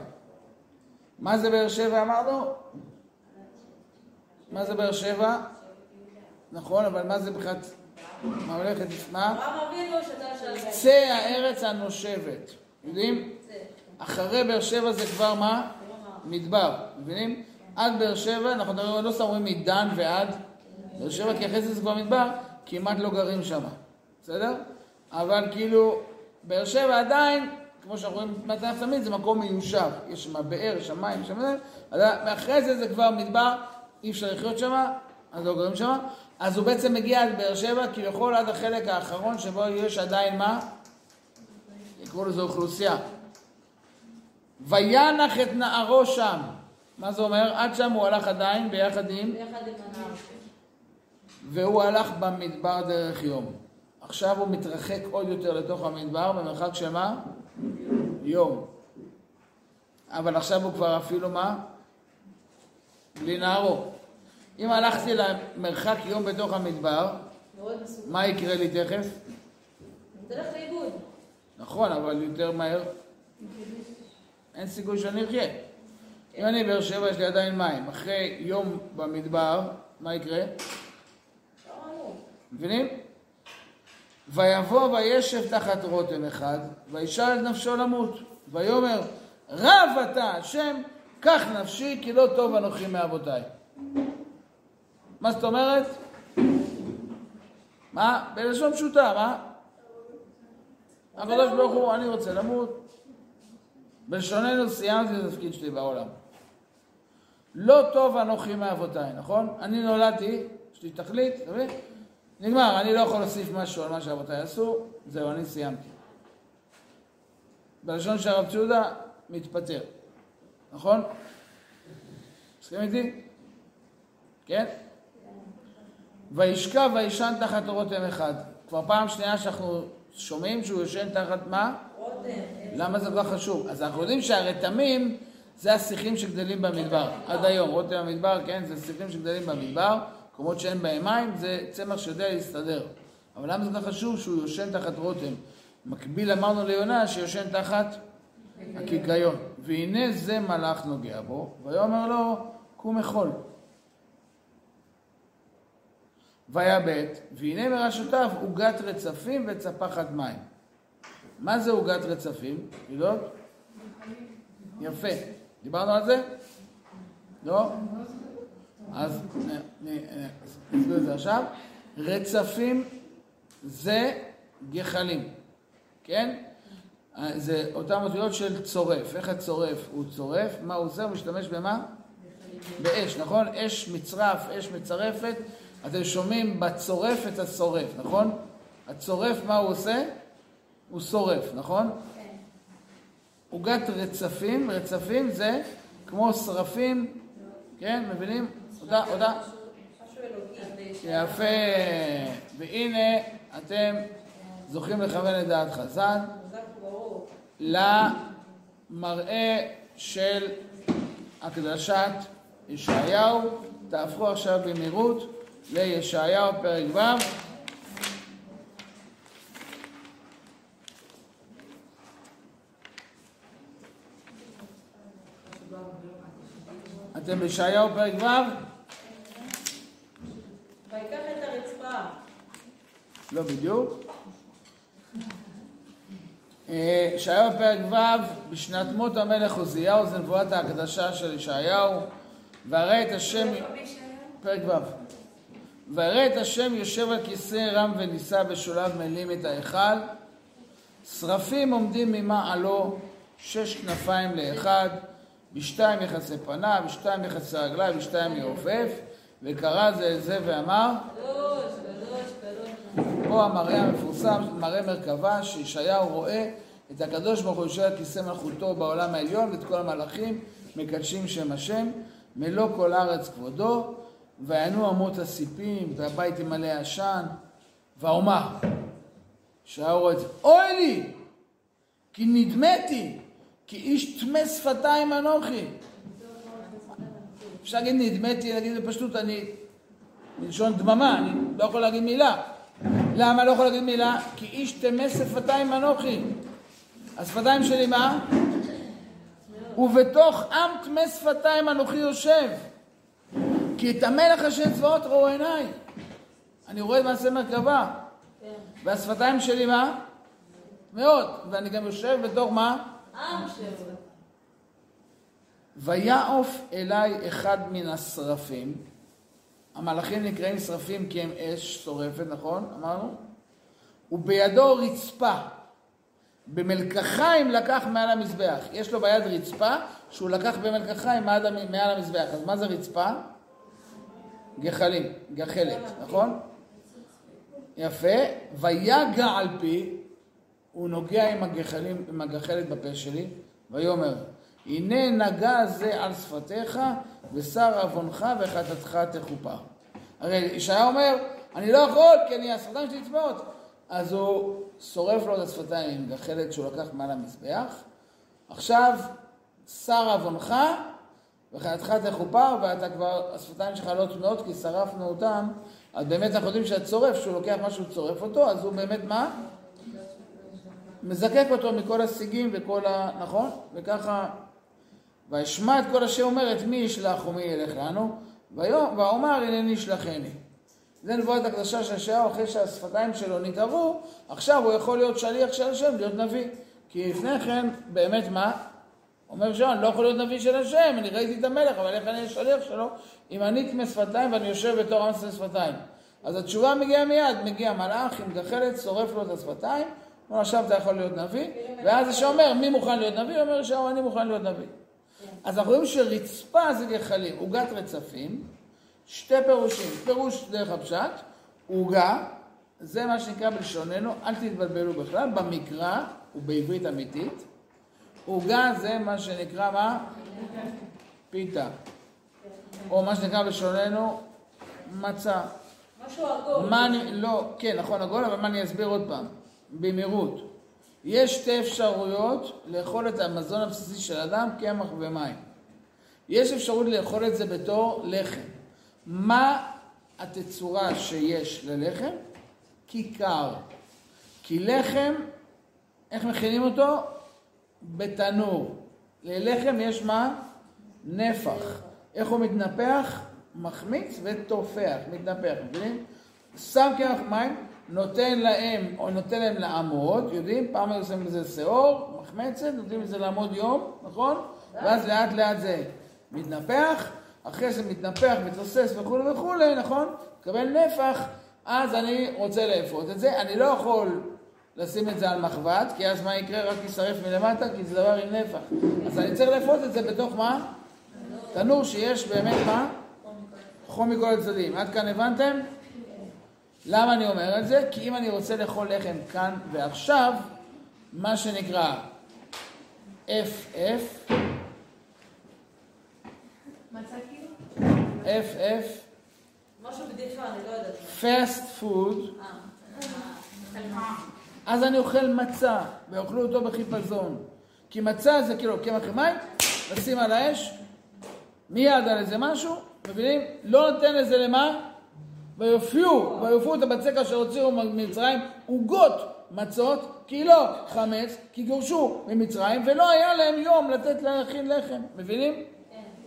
מה זה באר שבע אמרנו? מה זה באר שבע? נכון, אבל מה זה בכלל מה? שתה של קצה הארץ הנושבת. יודעים? אחרי באר שבע זה כבר מה? מדבר. מבינים? עד באר שבע, אנחנו לא סתם אומרים מדן ועד באר שבע, כי אחרי זה זה כבר מדבר, כמעט לא גרים שם. בסדר? אבל כאילו, באר שבע עדיין, כמו שאנחנו רואים מהתנ"ך תמיד, זה מקום מיושב. יש שם באר, שמיים, שם זה, אבל מאחרי זה זה כבר מדבר, אי אפשר לחיות שם, אז לא גרים שם. אז הוא בעצם מגיע עד באר שבע, כביכול עד החלק האחרון שבו יש עדיין מה? יקראו לזה אוכלוסייה. וינח את נערו שם. מה זה אומר? עד שם הוא הלך עדיין ביחד עם, ביחד עם הנער. והוא הלך במדבר דרך יום. עכשיו הוא מתרחק עוד יותר לתוך המדבר במרחק של מה? יום. אבל עכשיו הוא כבר אפילו מה? בלי נערו. אם הלכתי למרחק יום בתוך המדבר. מה יקרה לי תכף? תלך לאיבוד. נכון, אבל יותר מהר. אין סיכוי שאני אחיה. אם אני באר שבע, יש לי עדיין מים. אחרי יום במדבר, מה יקרה? מבינים? ויבוא וישב תחת רותם אחד, וישאל את נפשו למות. ויאמר, רב אתה השם, קח נפשי, כי לא טוב אנוכי מאבותיי. מה זאת אומרת? מה? בלשון פשוטה, מה? הקדוש ברוך הוא, אני רוצה למות. בלשוננו סיימתי את התפקיד שלי בעולם. לא טוב אנוכי מאבותיי, נכון? אני נולדתי, יש לי תכלית, אתה מבין? נגמר, אני לא יכול להוסיף משהו על מה שאבותיי עשו, זהו, אני סיימתי. בלשון של הרב צ'ודה, מתפטר, נכון? מסכים איתי? כן? וישכב וישן תחת רותם אחד. כבר פעם שנייה שאנחנו שומעים שהוא ישן תחת מה? רותם. למה זה כל כך חשוב? אז אנחנו יודעים שהרתמים זה השיחים שגדלים במדבר. עד היום, רותם המדבר, כן, זה שיחים שגדלים במדבר, מקומות שאין בהם מים, זה צמח שיודע להסתדר. אבל למה זה כך חשוב שהוא יושן תחת רותם? מקביל אמרנו ליונה שיושן תחת הקיקיון. והנה זה מלאך נוגע בו, ויאמר לו, קום אכול. ויבט, והנה מראשותיו עוגת רצפים וצפחת מים. מה זה עוגת רצפים? יודעות? יפה. דיברנו על זה? לא? אז נ- נ- נ- נסביר את זה עכשיו. רצפים זה גחלים, כן? זה אותן אותיות של צורף. איך הצורף? הוא צורף, מה הוא עושה? הוא משתמש במה? באש, נכון? אש מצרף, אש מצרפת. אתם שומעים בצורף את השורף, נכון? הצורף, מה הוא עושה? הוא שורף, נכון? כן. עוגת רצפים, רצפים זה כמו שרפים, כן, מבינים? תודה, תודה. יפה. והנה אתם זוכים לכוון את דעת חז"ל חזק וברור. למראה של הקדשת ישעיהו. תהפכו עכשיו במהירות לישעיהו פרק ו'. אתם בישעיהו פרק ו'? ויקח את הרצפה. לא בדיוק. אה, ישעיהו פרק ו', בשנת מות המלך עוזיהו, זה נבואת ההקדשה של ישעיהו, והרי את השם, פרק ו', והרי את השם יושב על כיסא רם ונישא בשוליו מלים את ההיכל, שרפים עומדים ממעלו, שש כנפיים לאחד, בשתיים יחסי פניו, בשתיים יחסי רגליו, בשתיים יעופף, וקרא זה זה ואמר. פה המראה המפורסם, מראה מרכבה, שישעיהו רואה את הקדוש ברוך הוא יושב על כיסא מלכותו בעולם העליון ואת כל המלאכים מקדשים שם השם, מלוא כל הארץ כבודו, ויענו אמות הסיפים, והבית ימלא עשן, ואומר, ישעיהו רואה את זה, אוי לי, כי נדמתי, כי איש טמא שפתיים אנוכי. אפשר להגיד נדמתי, להגיד בפשטות, אני מלשון דממה, אני לא יכול להגיד מילה. למה לא יכול להגיד מילה? כי איש טמא שפתיים אנוכי. השפתיים שלי מה? ובתוך עם טמא שפתיים אנוכי יושב. כי את המלך השם צבאות ראו עיניי. אני רואה את מעשה מרכבה. והשפתיים שלי מה? מאוד. ואני גם יושב בתוך מה? עם שלו. ויעוף אליי אחד מן השרפים, המלאכים נקראים שרפים כי הם אש שורפת, נכון? אמרנו? ובידו רצפה, במלקחיים לקח מעל המזבח. יש לו ביד רצפה שהוא לקח במלקחיים מעל, המ- מעל המזבח. אז מה זה רצפה? גחלים, גחלת, נכון? יפה. ויגע על פי, הוא נוגע עם הגחלים, עם הגחלת בפה שלי, ויאמר, הנה נגע זה על שפתיך, ושר עוונך וחטאתך תכופר. הרי ישעיה אומר, אני לא יכול, כי אני, השפתיים שלי צמאות. אז הוא שורף לו את השפתיים גחלת שהוא לקח מעל המזבח. עכשיו, שר עוונך וחטאתך תכופר, ואתה כבר, השפתיים שלך לא צמאות כי שרפנו אותם. אז באמת אנחנו יודעים שהצורף, שהוא לוקח משהו צורף אותו, אז הוא באמת מה? מזקק אותו מכל השיגים וכל ה... נכון? וככה... ואשמע את כל אשר אומרת מי ישלח ומי ילך לנו, ואומר הנני ישלחני. זה נבואת הקדשה של ישעיהו אחרי שהשפתיים שלו נתעברו, עכשיו הוא יכול להיות שליח של השם, להיות נביא. כי לפני כן, באמת מה? אומר שם, אני לא יכול להיות נביא של השם, אני ראיתי את המלך, אבל איך אני אהיה שליח שלו אם אני טמא שפתיים ואני יושב בתור עם טמא שפתיים? אז התשובה מגיעה מיד, מגיע מלאך עם גחלת, שורף לו את השפתיים, אומר עכשיו אתה יכול להיות נביא, ואז ישעיהו אומר מי מוכן להיות נביא? אומר ישעיהו אני מוכן להיות נביא. אז אנחנו רואים שרצפה זה גחלים, עוגת רצפים, שתי פירושים. פירוש דרך הפשט, עוגה, זה מה שנקרא בלשוננו, אל תתבלבלו בכלל, במקרא ובעברית אמיתית. עוגה זה מה שנקרא מה? פיתה. או מה שנקרא בלשוננו מצה. משהו עגול. לא, כן, נכון, עגול, אבל מה אני אסביר עוד פעם, במהירות. יש שתי אפשרויות לאכול את המזון הבסיסי של אדם, קמח ומים. יש אפשרות לאכול את זה בתור לחם. מה התצורה שיש ללחם? כיכר. כי לחם, איך מכינים אותו? בתנור. ללחם יש מה? נפח. איך הוא מתנפח? מחמיץ וטופח, מתנפח, מבינים? שם קמח מים, נותן להם, או נותן להם לעמוד, יודעים? פעם היו שמים לזה שעור, מחמצת, נותנים לזה לעמוד יום, נכון? ואז לאט לאט זה מתנפח, אחרי זה מתנפח, מתרוסס וכולי וכולי, נכון? מקבל נפח, אז אני רוצה לאפות את זה. אני לא יכול לשים את זה על מחבת, כי אז מה יקרה? רק יישרף מלמטה, כי זה דבר עם נפח. אז אני צריך לאפות את זה בתוך מה? תנור שיש באמת מה? חום מכל הצדדים. עד כאן הבנתם? למה אני אומר את זה? כי אם אני רוצה לאכול לחם כאן ועכשיו, מה שנקרא FF? FF, fast food, אה. אז אני אוכל מצה, ואוכלו אותו בחיפזון. כי מצה זה כאילו קמח עם מים, לשים על האש, מיד על איזה משהו, מבינים? לא נותן לזה למה? ויופיעו, ויופיעו את הבצק אשר הוציאו ממצרים עוגות מצות, כי לא חמץ, כי גורשו ממצרים, ולא היה להם יום לתת להכין לחם, מבינים?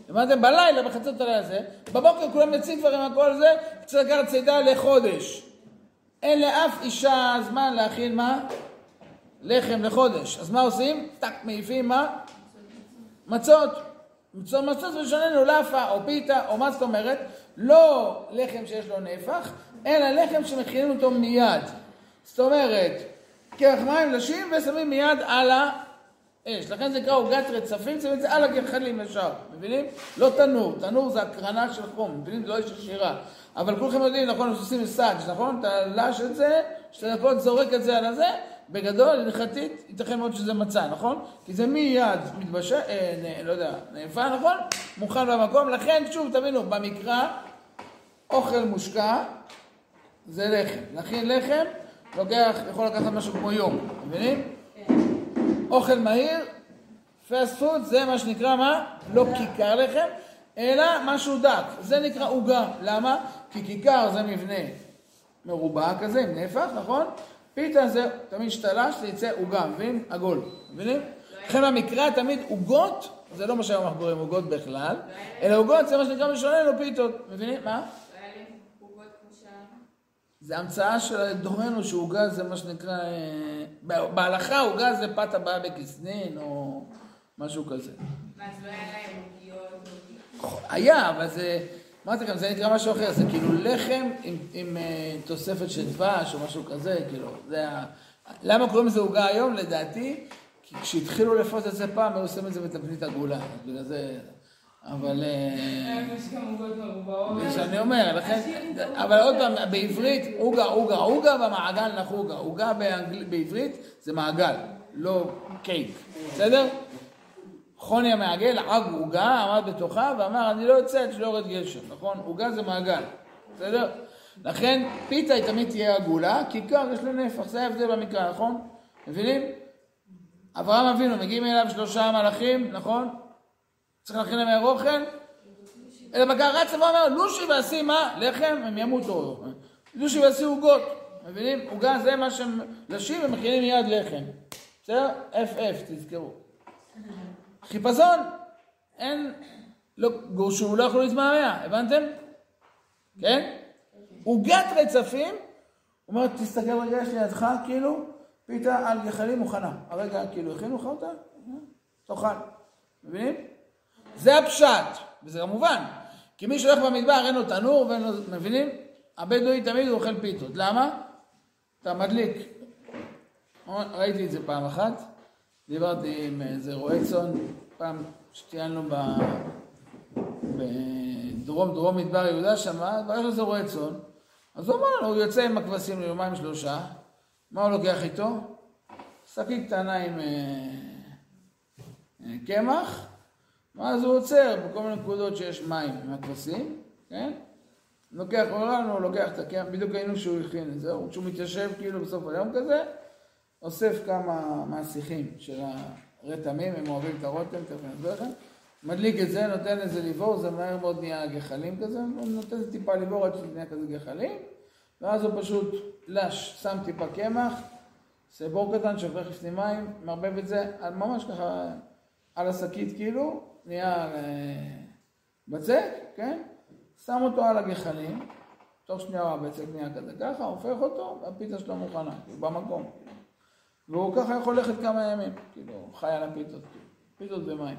הבנתם? בלילה, בחצות הלילה הזה, בבוקר כולם יוצאים כבר עם הכל זה, צריך לקחת צידה לחודש. אין לאף אישה זמן להכין מה? לחם לחודש. אז מה עושים? טק, מעיפים מה? מצות. מצות, מצות זה משנה לו לאפה או פיתה או מה זאת אומרת? לא לחם שיש לו נפח, אלא לחם שמכינים אותו מיד. זאת אומרת, קרח מים לשים ושמים מיד על האש. לכן זה נקרא עוגת רצפים, שמים את זה על הגחלים ישר, מבינים? לא תנור, תנור זה הקרנה של חום, מבינים? זה לא יש ישירה. אבל כולכם יודעים, נכון, עושים סאג', נכון? אתה לש את זה, שתי דקות זורק את זה על הזה, בגדול, הלכתית, ייתכן מאוד שזה מצה, נכון? כי זה מיד מתבשל, אה, לא יודע, נאפה, נכון? מוכן במקום, לכן, שוב, תבינו, במקרא, אוכל מושקע זה לחם. להכין לחם, לוקח, יכול לקחת משהו כמו יום, מבינים? אוכל מהיר, פסט פוד, זה מה שנקרא מה? לא כיכר לחם, אלא משהו דק. זה נקרא עוגה. למה? כי כיכר זה מבנה מרובע כזה, עם נפח, נכון? פיתה זה תמיד שתלש, זה יצא עוגה, מבין? עגול, מבינים? לכן במקרא תמיד עוגות, זה לא מה שהיום אנחנו קוראים עוגות בכלל, אלא עוגות זה מה שנקרא משוננו פיתות, מבינים? מה? זה המצאה של דורנו שעוגה זה מה שנקרא, אה, בהלכה עוגה זה פת הבאה בכסנין או משהו כזה. מה, אז לא היה להם עוגיות? היה, אבל זה, אמרתי לכם, זה נקרא משהו אחר, זה כאילו לחם עם, עם אה, תוספת של דבש או משהו כזה, כאילו, זה ה... למה קוראים לזה עוגה היום? לדעתי, כי כשהתחילו לפרוס את זה פעם, היו עושים את זה בתבנית עגולה, בגלל זה... אבל... אה, יש גם עוגות מרובעות. אומר, לכן, אבל עוד פעם, בעברית, עוגה, עוגה, עוגה במעגל נחוגה. עוגה בעברית זה מעגל, לא קייק, בסדר? חוני המעגל עג עוגה, עמד בתוכה ואמר, אני לא יוצא עד שלא יורד גשם, נכון? עוגה זה מעגל, בסדר? לכן פיתה היא תמיד תהיה עגולה, כיכר יש לו נפח, זה ההבדל במקרא, נכון? מבינים? אברהם אבינו, מגיעים אליו שלושה מלאכים, נכון? צריך להכין להם אוכל, אלא בקר רץ ואומר, לושי ועשי מה? לחם, הם ימותו. לושי ועשי עוגות, מבינים? עוגה זה מה שהם לשים ומכינים מיד לחם. בסדר? FF, תזכרו. חיפזון, אין, לא, גורשו, לא יכלו להתמהמה, הבנתם? כן? עוגת רצפים, הוא אומר, תסתכל רגע, יש לידך, כאילו, פיתה על גחלים מוכנה. הרגע, כאילו, הכינו לך אותה? תאכל. מבינים? זה הפשט, וזה כמובן. כי מי שהולך במדבר אין לו תנור ואין לו, מבינים? הבדואי תמיד הוא אוכל פיתות. למה? אתה מדליק. ראיתי את זה פעם אחת. דיברתי עם איזה רועה צאן, פעם שטיילנו ב... בדרום, דרום מדבר יהודה שמה, ויש איזה רועה צאן. אז הוא אמר לנו, הוא יוצא עם הכבשים ליומיים שלושה, מה הוא לוקח איתו? שקית קטנה עם אה, אה, קמח, ואז הוא עוצר בכל מיני נקודות שיש מים עם הכבשים, כן? לוקח, הוא אמר לנו, הוא לוקח את הקמח, בדיוק היינו שהוא הכין את זה, כשהוא מתיישב כאילו בסוף היום כזה, אוסף כמה מהשיחים של הרתמים, הם אוהבים את הרותם, תכף אני אסביר לכם, מדליק את זה, נותן לזה לבעור, זה מהר מאוד נהיה גחלים כזה, נותן טיפה לבעור עד שזה נהיה כזה גחלים, ואז הוא פשוט לש, שם טיפה קמח, עושה בור קטן, שופך לפני מים, מערבב את זה, ממש ככה על השקית כאילו, נהיה אה, בצק, כן? שם אותו על הגחלים, תוך שנייה הבצק נהיה כזה ככה, הופך אותו, והפיתה שלו מוכנה, כאילו, במקום. והוא ככה יכול ללכת כמה ימים, כאילו, חי על הפיתות, כאילו, פיתות במים.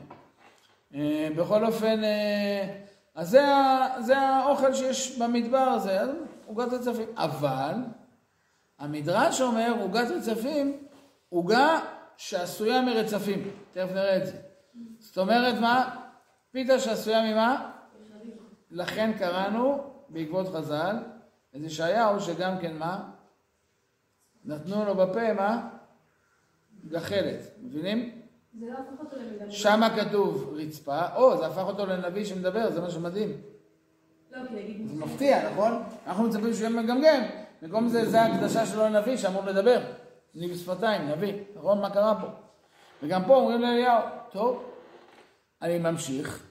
אה, בכל אופן, אה, אז זה, זה האוכל שיש במדבר הזה, עוגת רצפים. אבל המדרש אומר עוגת רצפים, עוגה שעשויה מרצפים. תכף נראה את זה. זאת אומרת מה? פיתה שעשויה ממה? לכן קראנו, בעקבות חז"ל, את ישעיהו שגם כן מה? נתנו לו בפה מה? גחלת, מבינים? לא. שמה כתוב רצפה, או, זה הפך אותו לנביא שמדבר, זה מה שמדהים. לא. זה מפתיע, נכון? אנחנו מצפים שהוא יהיה מגמגם. במקום זה, זה ההקדשה שלו לנביא שאמור לדבר. ניב שפתיים, נביא. נכון? מה קרה פה? וגם פה אומרים לאליהו, טוב, אני ממשיך.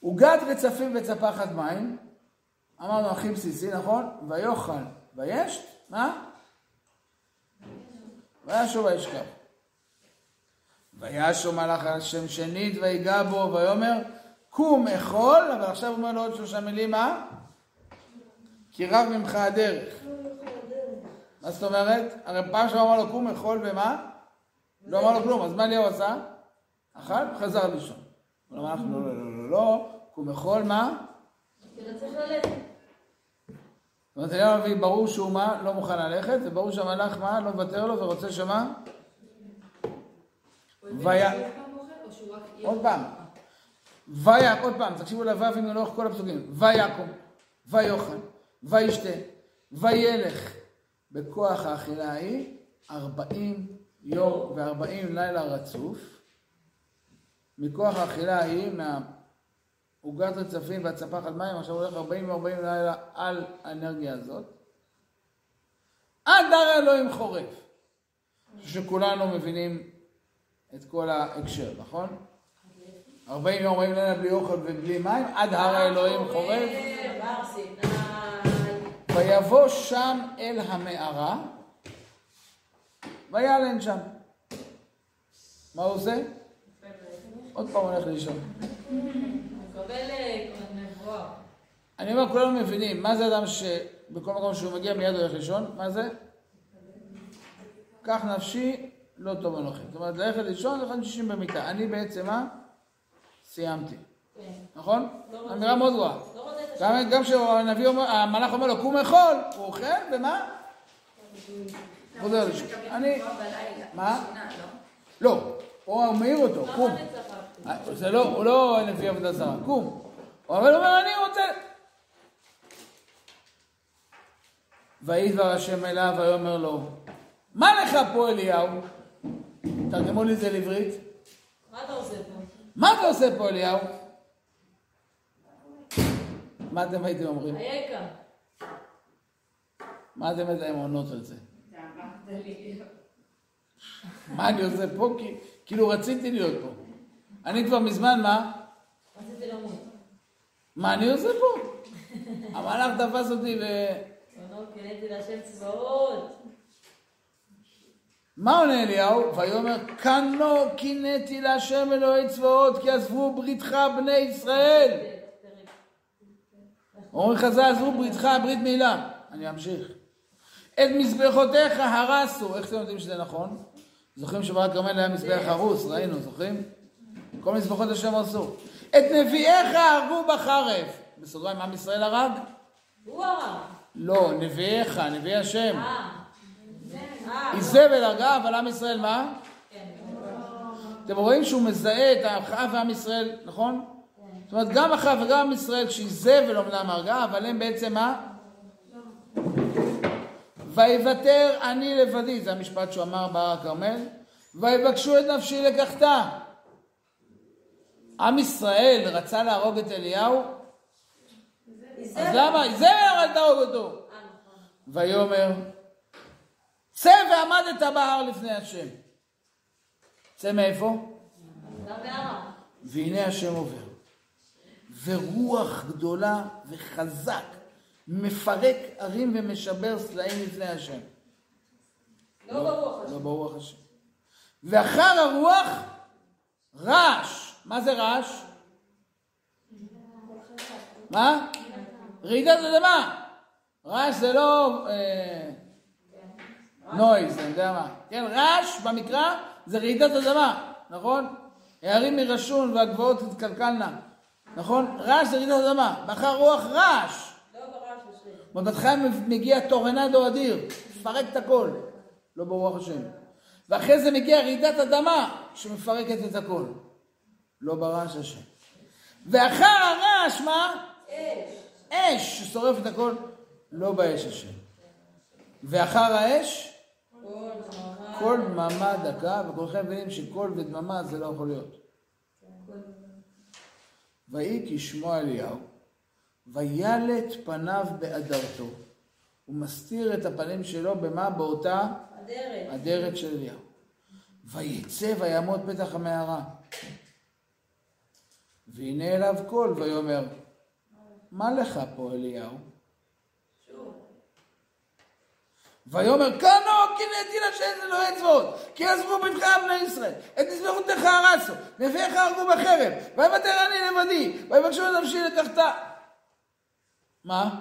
עוגת רצפים וצפחת מים, אמרנו הכי בסיסי, נכון? ויאכל וישת, מה? וישוב וישכב. וישוב מלאך השם שנית ויגע בו ויאמר קום אכול, אבל עכשיו הוא אומר לו עוד שלושה מילים, מה? כי רב ממך הדרך. מה זאת אומרת? הרי פעם שעברה אמר לו קום אכול ומה? לא אמר לו כלום, אז מה אליהו עשה? אכל וחזר לישון. הוא אמר אנחנו לא, לא, לא, לא, לא, קום אכול, מה? זאת אומרת, אליהו הנביא ברור שהוא מה? לא מוכן ללכת, וברור שהמלאך מה? לא מוותר לו ורוצה שמה? עוד פעם. ויה, עוד פעם, תקשיבו לו"ים לאורך כל הפסוקים. ויקום, ויאכל, וישתה, וילך. בכוח האכילה ההיא, ארבעים יום וארבעים לילה רצוף. מכוח האכילה ההיא, מהעוגת רצפים והצפחת מים, עכשיו הוא הולך ארבעים וארבעים לילה על האנרגיה הזאת. עד הר אלוהים חורף. שכולנו מבינים את כל ההקשר, נכון? 40 יום, 40 לילה בלי אוכל ובלי מים, עד הר האלוהים חורף. ויבוא שם אל המערה, ויעלן שם. מה הוא עושה? עוד פעם הולך לישון. מקבל אה, נבואה. אני אומר, כולנו מבינים, מה זה אדם שבכל מקום שהוא מגיע מיד הולך לישון? מה זה? כך נפשי, לא טוב אנוכי. זאת אומרת, ללכת לישון, ללכת שישים במיטה. אני בעצם מה? סיימתי. כן. נכון? לא. אמירה מאוד גרועה. לא גם, גם כשהנביא אומר, המלאך אומר לו, קום אכול, הוא אוכל, ומה? חוזר לישון. אני... מה? לא, הוא מעיר אותו. קום. זה לא, הוא לא נביא עבודה זרה, קום. הוא אבל אומר, אני רוצה... ויהי דבר השם אליו, ויאמר לו, מה לך פה אליהו? תרגמו לי את זה לעברית. מה אתה עושה פה? מה אתה עושה פה אליהו? מה אתם הייתם אומרים? אייכה. מה אתם הייתם עונות על זה? מה אני עושה פה? כי- כאילו רציתי להיות פה. אני כבר מזמן, מה? רציתי למות. מה אני עושה פה? המלאך תפס אותי ו... צבאות. מה עונה אליהו? ויאמר, כנו קינאתי להשם אלוהי צבאות, כי עזבו בריתך בני ישראל. אומרים חז"ל, עזבו בריתך, ברית מילה. אני אמשיך. את מזבחותיך הרסו. איך אתם יודעים שזה נכון? זוכרים שבהר הכרמל היה מזבח הרוס, ראינו, זוכרים? כל מזבחות השם הרסו. את נביאיך הרגו בחרב. בסוגריים, עם ישראל הרג? הוא הרע. לא, נביאיך, נביאי השם. אה. אה. איזבל הרגה, אבל עם ישראל מה? אתם רואים שהוא מזהה את האחאב ועם ישראל, נכון? זאת אומרת, גם אחאב וגם עם ישראל, כשאיזבל אומנם הרגה, אבל הם בעצם מה? ויוותר אני לבדי, זה המשפט שהוא אמר בהר הכרמל, ויבקשו את נפשי לקחתה. עם ישראל רצה להרוג את אליהו, אז למה? איזבל אמרה תהרוג אותו. אה, נכון. ויאמר, צא ועמדת בהר לפני השם. צא מאיפה? והנה השם עובר. ורוח גדולה וחזק מפרק ערים ומשבר סלעים לפני השם. לא ברוח השם. לא ברוח השם. ואחר הרוח רעש. מה זה רעש? מה? רעידת אדמה. רעש זה לא אה, נויז, אני יודע מה. כן, רעש במקרא זה רעידת אדמה, נכון? הערים מרשון והגבעות תתקלקלנה, נכון? רעש זה רעידת אדמה. ואחר רוח רעש. לא. ובהתחלה מגיע טורנדו אדיר, מפרק את הכל, לא ברוח השם. ואחרי זה מגיע רעידת אדמה שמפרקת את הכל, לא ברעש השם. ואחר הרעש, מה? אש. אש ששורף את הכל, לא באש השם. ואחר האש, כל דממה דקה, וכולכם מבינים שקול ודממה זה לא יכול להיות. ויהי כשמוע אליהו, וילט פניו באדרתו. הוא מסתיר את הפנים שלו במה? באותה אדרת. אדרת של אליהו. ויצא ויעמוד פתח המערה. והנה אליו קול ויאמר, מה לך פה אליהו? ויאמר קנו כי נהייתי לשם אלוהי צבאות כי עזבו ביתך בני ישראל את מזבחותיך הרסו נביאיך הרגו בחרב ויוותר אני לבדי ויבקשו את נפשי לקחתה מה?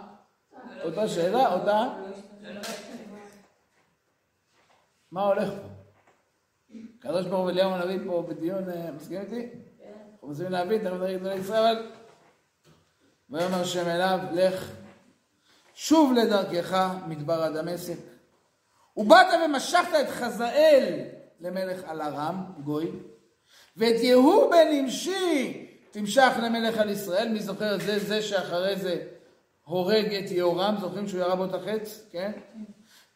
אותה שאלה? אותה? מה הולך פה? הקדוש ברוך הוא אליהו הנביא פה בדיון, אה, מסכים איתי? אנחנו מנסים להבין, אנחנו מדברים גדולי ישראל. ויאמר השם אליו, לך שוב לדרכך מדבר הדמשק. ובאת ומשכת את חזאל למלך על ארם, גוי, ואת יהוא בן נמשי תמשך למלך על ישראל. מי זוכר זה? זה שאחרי זה הורג את יהורם, זוכרים שהוא ירה בו את החץ? כן?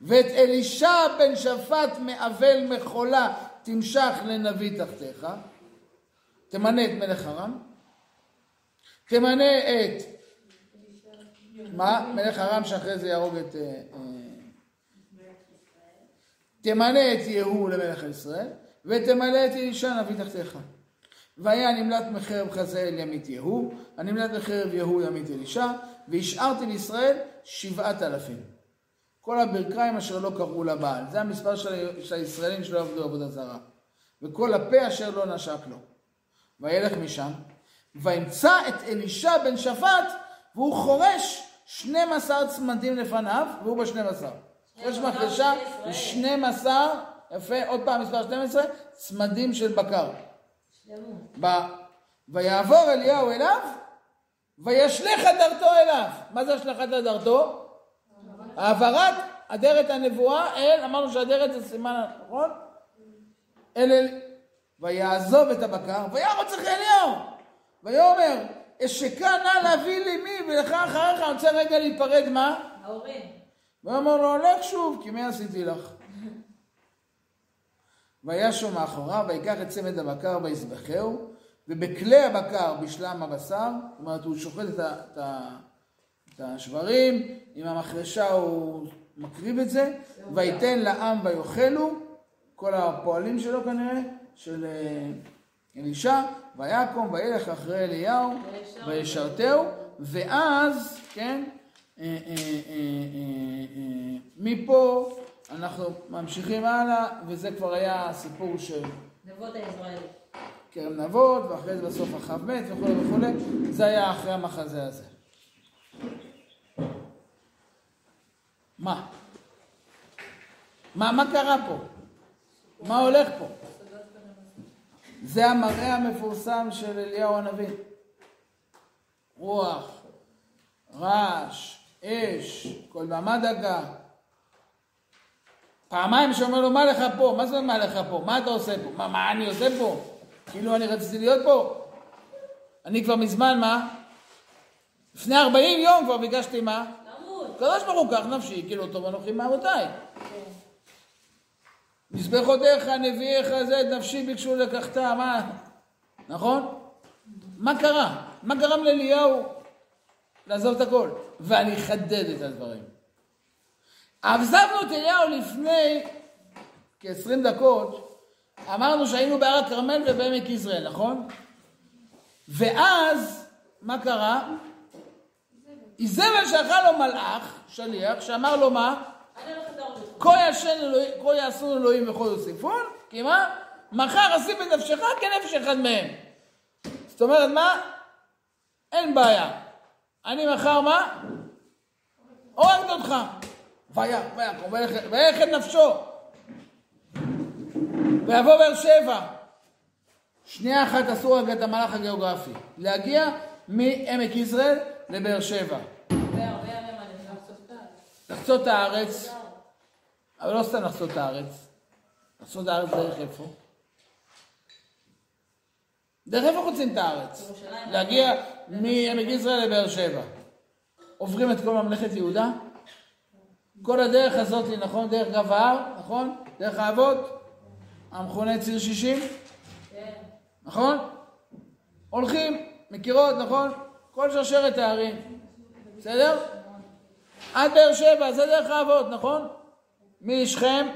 ואת אלישע בן שפט מאבל מחולה תמשך לנביא תחתיך. תמנה את מלך ארם. תמנה את מה? מלך ארם שאחרי זה יהרוג את... אה, אה, תמנה את יהוא למלך ישראל, ותמלא את אלישע נביא תחתיך. והיה נמלט מחרב חזאל ימית יהוא, הנמלט מחרב יהוא ימית אלישע, והשארתי לישראל שבעת אלפים. כל הברכיים אשר לא קראו לבעל. זה המספר של, של הישראלים שלא עבדו עבודה זרה. וכל הפה אשר לא נשק לו. וילך משם, וימצא את אלישע בן שפט, והוא חורש 12 צמדים לפניו, והוא בשנים עשר. יש מחרשה ב-12, יפה, עוד פעם מספר 12, צמדים של בקר. ב- ויעבור אליהו אליו, וישלך אדרתו אליו. מה זה השלכת אדרתו? העברת אדרת הנבואה אל, אמרנו שאדרת זה סימן, נכון? אל אל... ויעזוב את הבקר, וירוץ אחרי אליהו. ויאמר, אשקע נא להביא לי מי, ולך אחריך אני רוצה רגע להיפרד, מה? ההורים. ואמר לו, הולך שוב, כי מה עשיתי לך? וישו מאחוריו, ויקח את צמד הבקר ויזבחהו, ובכלי הבקר בשלם הבשר, זאת אומרת, הוא שוחט את, את, את השברים, עם המחרשה הוא מקריב את זה, ויתן לעם ויאכלו, כל הפועלים שלו כנראה, של אה, אלישע, ויקום וילך אחרי אליהו, וישרתהו, ואז, כן, אה, אה, מפה אנחנו ממשיכים הלאה, וזה כבר היה הסיפור של נבות הישראלי. כרם נבות, ואחרי זה בסוף אחאב מת וכולי וכולי, זה היה אחרי המחזה הזה. מה? מה, מה קרה פה? מה הולך פה? זה המראה המפורסם של אליהו הנביא. רוח, רעש, אש, כל במה דגה. פעמיים שאומר לו, מה לך פה? מה זה מה לך פה? מה אתה עושה פה? מה, מה אני עושה פה? כאילו אני רציתי להיות פה? אני כבר מזמן, מה? לפני 40 יום כבר ביקשתי מה? למות. הקדוש ברוך הוא קח נפשי, כאילו טוב אנוכי מאבותיי. מזבחותיך, נביאיך, זה, את נפשי ביקשו לקחתה, מה? נכון? מה קרה? מה גרם לאליהו לעזוב את הכל? ואני אחדד את הדברים. עזבנו את אליהו לפני כ-20 דקות, אמרנו שהיינו בהר הכרמל ובעמק יזרעאל, נכון? ואז, מה קרה? איזבל שלחה לו מלאך, שליח, שאמר לו מה? כה יעשו אלוהים וכה יוסיפון, כי מה? מחר אשים בנפשך כנפש אחד מהם. זאת אומרת מה? אין בעיה. אני מחר מה? הורגת אותך. וילך את נפשו. ויבוא באר שבע. שנייה אחת עשו רגע את המהלך הגיאוגרפי. להגיע מעמק יזרעאל לבאר שבע. לחצות את הארץ, אבל לא סתם לחצות את הארץ. לחצות את הארץ דרך איפה? דרך איפה חוצים את הארץ? להגיע מעמק יזרעאל לבאר שבע. עוברים את כל ממלכת יהודה? כל הדרך הזאת, נכון? דרך גב ההר, נכון? דרך האבות, המכונה ציר 60, כן. נכון? הולכים, מכירות, נכון? כל שרשרת הערים, בסדר? עד באר שבע, זה דרך האבות, נכון? משכם,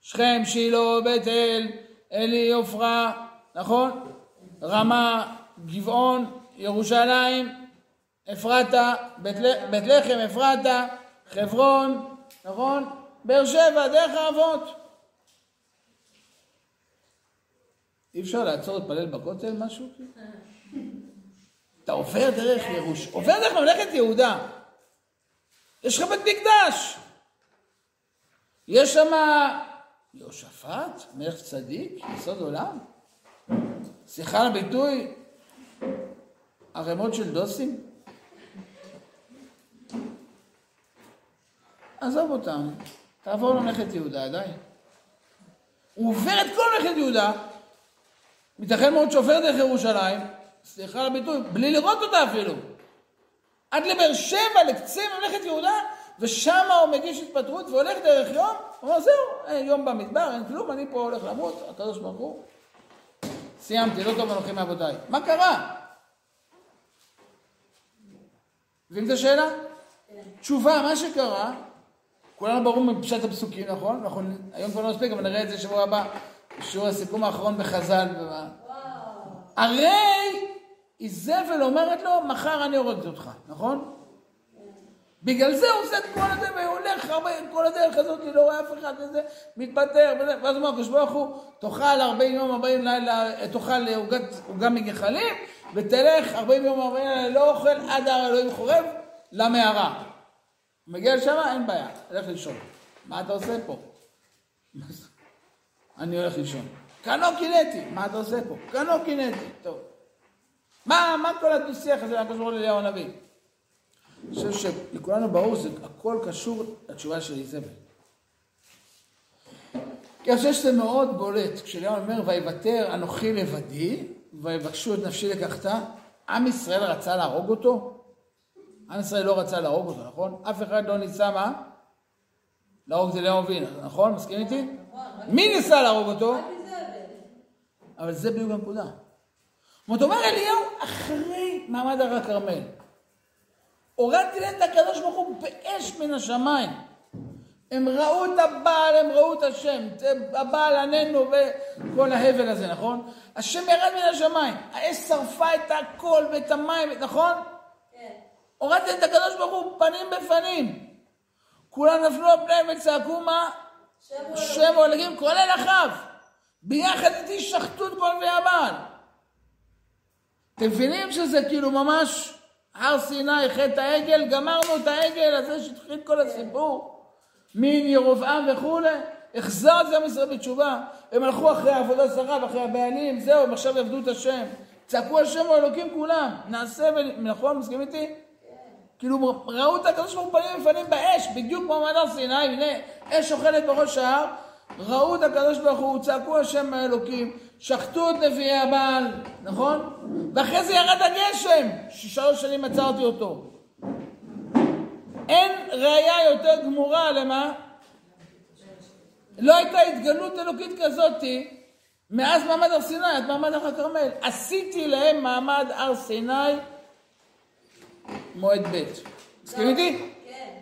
שכם, שילה, בית אל, אלי, עופרה, נכון? רמה, גבעון, ירושלים, אפרתה, בית לחם, אפרתה, חברון, נכון? באר שבע, דרך האבות. אי אפשר לעצור להתפלל בכותל משהו? אתה עובר דרך ירוש... עובר דרך ממלכת יהודה. יש לך בית מקדש. יש שם יהושפט, מלך צדיק, יסוד עולם. סליחה על הביטוי, ערימות של דוסים. עזוב אותם, תעבור למלכת יהודה, די. הוא עובר את כל מלכת יהודה, ייתכן מאוד שעובר דרך ירושלים, סליחה על הביטוי, בלי לראות אותה אפילו. עד לבאר שבע, לקצה ממלכת יהודה, ושם הוא מגיש התפטרות והולך דרך יום, הוא אומר, זהו, אין יום במדבר, אין כלום, אני פה הולך למות, הקדוש ברוך הוא. סיימתי, לא טוב אנוכי מאבותיי. מה קרה? מבין את השאלה? תשובה, מה שקרה, כולנו ברור מפשט הפסוקים, נכון? אנחנו היום כבר לא נספיק, אבל נראה את זה שבוע הבא, בשיעור הסיכום האחרון בחז"ל. ומה- הרי איזבל אומרת לו, מחר אני הורגת אותך, נכון? בגלל זה הוא עושה את כל הזה, והוא הולך הרבה, כל הדרך הזאת, לא רואה אף אחד, וזה, מתפטר, וזה, ואז הוא אומר, הקדוש ברוך הוא, תאכל 40 יום, 40 לילה, תאכל עוגה מגחלים, ותלך 40 יום, 40 לילה, לא אוכל עד הר אלוהים חורב, למערה. מגיע לשם, אין בעיה, הולך לישון. מה אתה עושה פה? אני הולך לישון. כאן לא קינאתי, מה אתה עושה פה? כאן לא קינאתי, טוב. מה, מה כל הדו-שיח הזה ברוך הוא לאליהו הנביא? אני חושב שלכולנו ברור שהכל קשור לתשובה של איזבל. כי אני חושב שזה מאוד בולט, כשאליהו אומר, ויוותר אנוכי לבדי, ויבקשו את נפשי לקחתה, עם ישראל רצה להרוג אותו? עם ישראל לא רצה להרוג אותו, נכון? אף אחד לא ניסה מה? להרוג את אליהו אבינו, נכון? מסכים איתי? נכון, מי ניסה להרוג אותו? אבל זה בדיוק הנקודה. זאת אומרת, אומר אליהו, אחרי מעמד הר הכרמל, הורדתי להם את הקדוש ברוך הוא באש מן השמיים. הם ראו את הבעל, הם ראו את השם, הבעל עננו וכל ההבל הזה, נכון? השם ירד מן השמיים, האש שרפה את הכל ואת המים, נכון? הורדתי את הקדוש ברוך הוא פנים בפנים. כולם נפלו על פניהם וצעקו מה? שם אלוהים, כולל אחאב. ביחד איתי שחטו את כל נביאי הבעל. אתם מבינים שזה כאילו ממש הר סיני, חטא העגל, גמרנו את העגל הזה שהתחיל כל הסיפור. מין ירבעם וכולי. החזר את זה עם ישראל בתשובה. הם הלכו אחרי העבודה זרה ואחרי הבעלים, זהו, הם עכשיו יעבדו את השם. צעקו השם הוא אלוקים כולם. נעשה. נכון, מסכים איתי? כאילו ראו את הקדוש ברוך הוא פנים בפנים באש, בדיוק כמו מעמד הר סיני, הנה אש אוכלת בראש ההר, ראו את הקדוש ברוך הוא, צעקו השם האלוקים, שחטו את נביאי הבעל, נכון? ואחרי זה ירד הגשם, ששלוש שנים עצרתי אותו. אין ראייה יותר גמורה למה? לא הייתה התגלות אלוקית כזאתי מאז מעמד הר סיני עד מעמד הר הכרמל. עשיתי להם מעמד הר סיני מועד ב'. מסכים איתי? כן.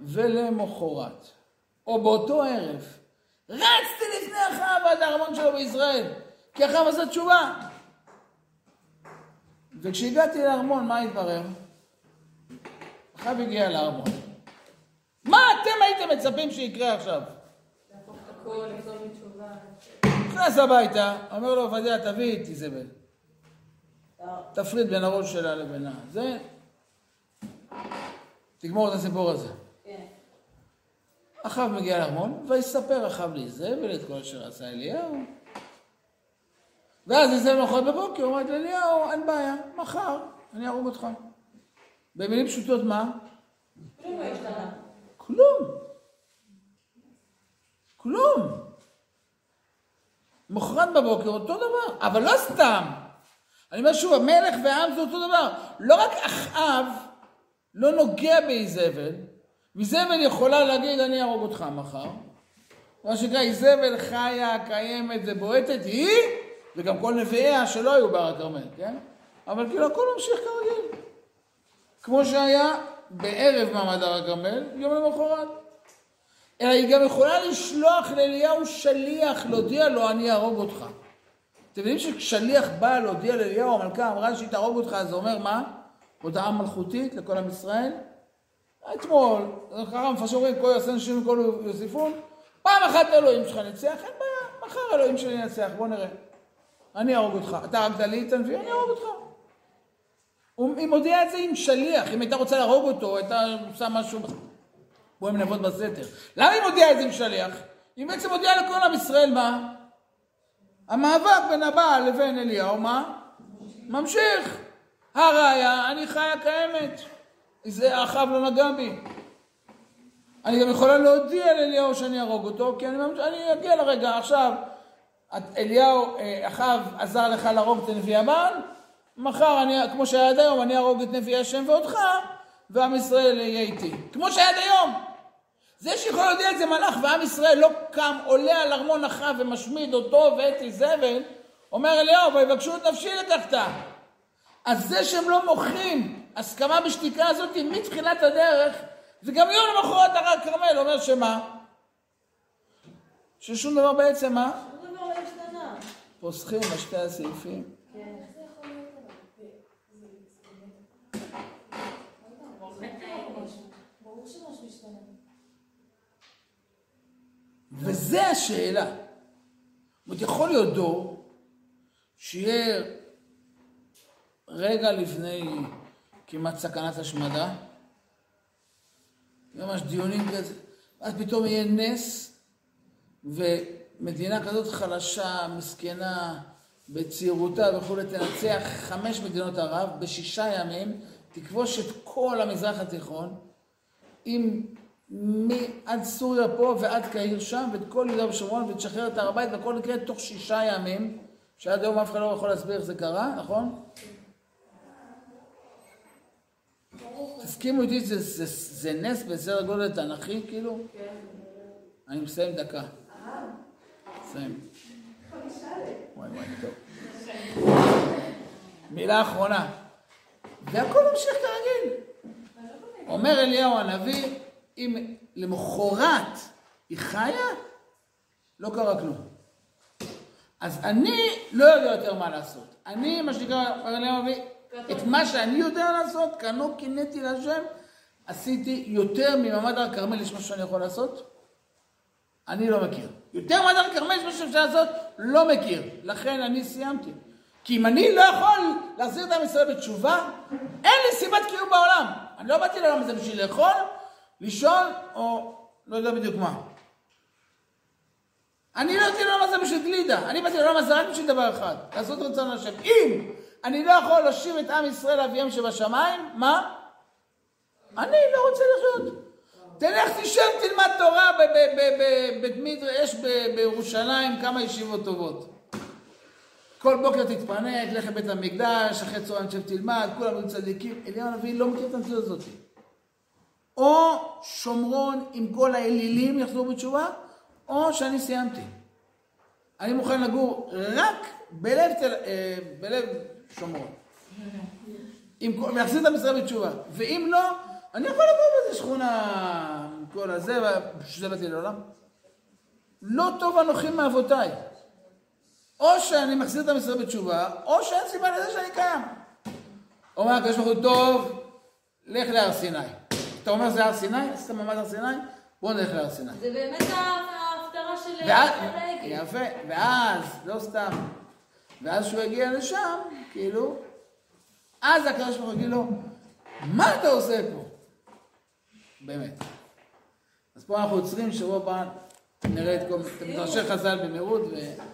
ולמחרת, או באותו ערב, רצתי לפני אחאב עד הארמון שלו בישראל, כי אחאב עשה תשובה. וכשהגעתי לארמון, מה התברר? אחאב הגיע לארמון. מה אתם הייתם מצפים שיקרה עכשיו? נכנס הביתה, אומר לו עובדיה, תביא את איזבל. תפריד בין הראש שלה לבינה. זה... תגמור את הסיפור הזה. כן. אחאב מגיע לארמון, ויספר אחאב לאיזבל את כל אשר עשה אליהו. ואז איזבל מחרת בבוקר אומרת לאליהו, אין בעיה, מחר אני אהרוג אותך. במילים פשוטות מה? כלום לא. כלום. מחרת בבוקר אותו דבר, אבל לא סתם. אני אומר שוב, המלך והעם זה אותו דבר. לא רק אחאב לא נוגע באיזבל, ואיזבל יכולה להגיד אני אהרוג אותך מחר. מה שנקרא איזבל חיה, קיימת ובועטת, היא, וגם כל נביאיה שלא היו בהר הכרמל, כן? אבל כאילו הכל ממשיך כרגיל. כמו שהיה בערב מעמד הר הכרמל, יום למחרת. אלא היא גם יכולה לשלוח לאליהו שליח להודיע לו, אני אהרוג אותך. אתם יודעים שכשליח בא להודיע לאליהו, המלכה אמרה שהיא תהרוג אותך, זה אומר מה? הודעה מלכותית לכל עם ישראל? אתמול, ככה מפרשים אומרים, כל יעשה נשים וכל יוסיפון, פעם אחת אלוהים שלך ניצח, אין בעיה, מחר אלוהים שלי ינצח, בוא נראה. אני אהרוג אותך. אתה הרגת לי את הנביא, אני אהרוג אותך. היא מודיעה את זה עם שליח, אם הייתה רוצה להרוג אותו, הייתה עושה משהו... בואי נעבוד בסתר. למה היא מודיעה את זה עם שליח? היא בעצם מודיעה לכל עם ישראל מה? המאבק בין הבעל לבין אליהו, מה? ממשיך. הראיה, אני חיה קיימת. זה אחאב לא נגע בי. אני גם יכולה להודיע לאליהו שאני אהרוג אותו, כי אני, אני אגיע לרגע עכשיו. אליהו, אה, אחאב עזר לך להרוג את נביא הבעל, מחר, אני, כמו שהיה עד היום, אני אהרוג את נביא השם ואותך, ועם ישראל יהיה איתי. כמו שהיה עד היום. זה שיכול להודיע את זה מלאך ועם ישראל לא קם, עולה על ארמון אחאב ומשמיד אותו ואת איזבל, אומר אליהו, ויבקשו את נפשי לקחת. אז זה שהם לא מוחים הסכמה בשתיקה הזאת מתחילת הדרך, וגם יום למחרת הר הכרמל אומר שמה? ששום דבר בעצם, מה? שום דבר לא השתנה. פוסחים על שתי הסעיפים. כן. וזה השאלה. זאת אומרת, יכול להיות דור שיהיה רגע לפני כמעט סכנת השמדה, ממש דיונים כזה, ואז פתאום יהיה נס, ומדינה כזאת חלשה, מסכנה, בצעירותה וכולי, תנצח חמש מדינות ערב בשישה ימים, תכבוש את כל המזרח התיכון, עם מעד סוריה פה ועד קהיר שם, ואת כל יהודה ושומרון, ותשחרר את הר הבית, והכל יקרה תוך שישה ימים, שעד היום אף אחד לא יכול להסביר איך זה קרה, נכון? תסכימו איתי, זה, זה, זה נס בסדר גודל תנכי, כאילו? אני מסיים דקה. מסיים. וואי וואי, טוב. מילה אחרונה. והכל ממשיך כרגיל. אומר אליהו הנביא, אם למחרת היא חיה, לא קרה כלום. אז אני לא יודע יותר מה לעשות. אני, מה שנקרא, את מה שאני יודע לעשות, כנו קינאתי להשם, עשיתי יותר ממעמד הר כרמל, יש משהו שאני יכול לעשות? אני לא מכיר. יותר ממעמד הר כרמל יש משהו שאפשר לעשות? לא מכיר. לכן אני סיימתי. כי אם אני לא יכול להחזיר את עם ישראל בתשובה, אין לי סיבת קיום בעולם. אני לא באתי לעולם הזה בשביל לאכול, לישון, או לא יודע בדיוק מה. אני לא באתי לעולם הזה בשביל גלידה, אני באתי לעולם הזה רק בשביל דבר אחד, לעשות רצון השם. אם אני לא יכול להשיב את עם ישראל לאביהם שבשמיים, מה? אני לא רוצה לחיות. תלך תשב, תלמד תורה בבית מדרש בירושלים, כמה ישיבות טובות. כל בוקר תתפנק, לך לבית המקדש, אחרי צהריים תשב תלמד, כולם היו צדיקים. אליהו הנביא לא מכיר את המציאות הזאת. או שומרון עם כל האלילים יחזרו בתשובה, או שאני סיימתי. אני מוכן לגור רק בלב, תל, אה, בלב שומרון. ויחזיר את המשרד בתשובה. ואם לא, אני יכול לבוא באיזה שכונה עם כל הזה, ובשביל זה באתי לעולם. לא טוב אנוכי מאבותיי. או שאני מחזיר את המשרד בתשובה, או שאין סיבה לזה שאני קיים. אומר הקדוש ברוך הוא, טוב, לך להר סיני. אתה אומר זה הר סיני? עשית מעמד הר סיני? בוא נלך להר סיני. זה באמת ההפטרה של ואז, העגל. יפה, ואז, לא סתם, ואז שהוא יגיע לשם, כאילו, אז הקדוש ברוך הוא יגיד לו, מה אתה עושה פה? באמת. אז פה אנחנו עוצרים, שבוע הבא נראה את כל מדרשי חז"ל במהירות. ו...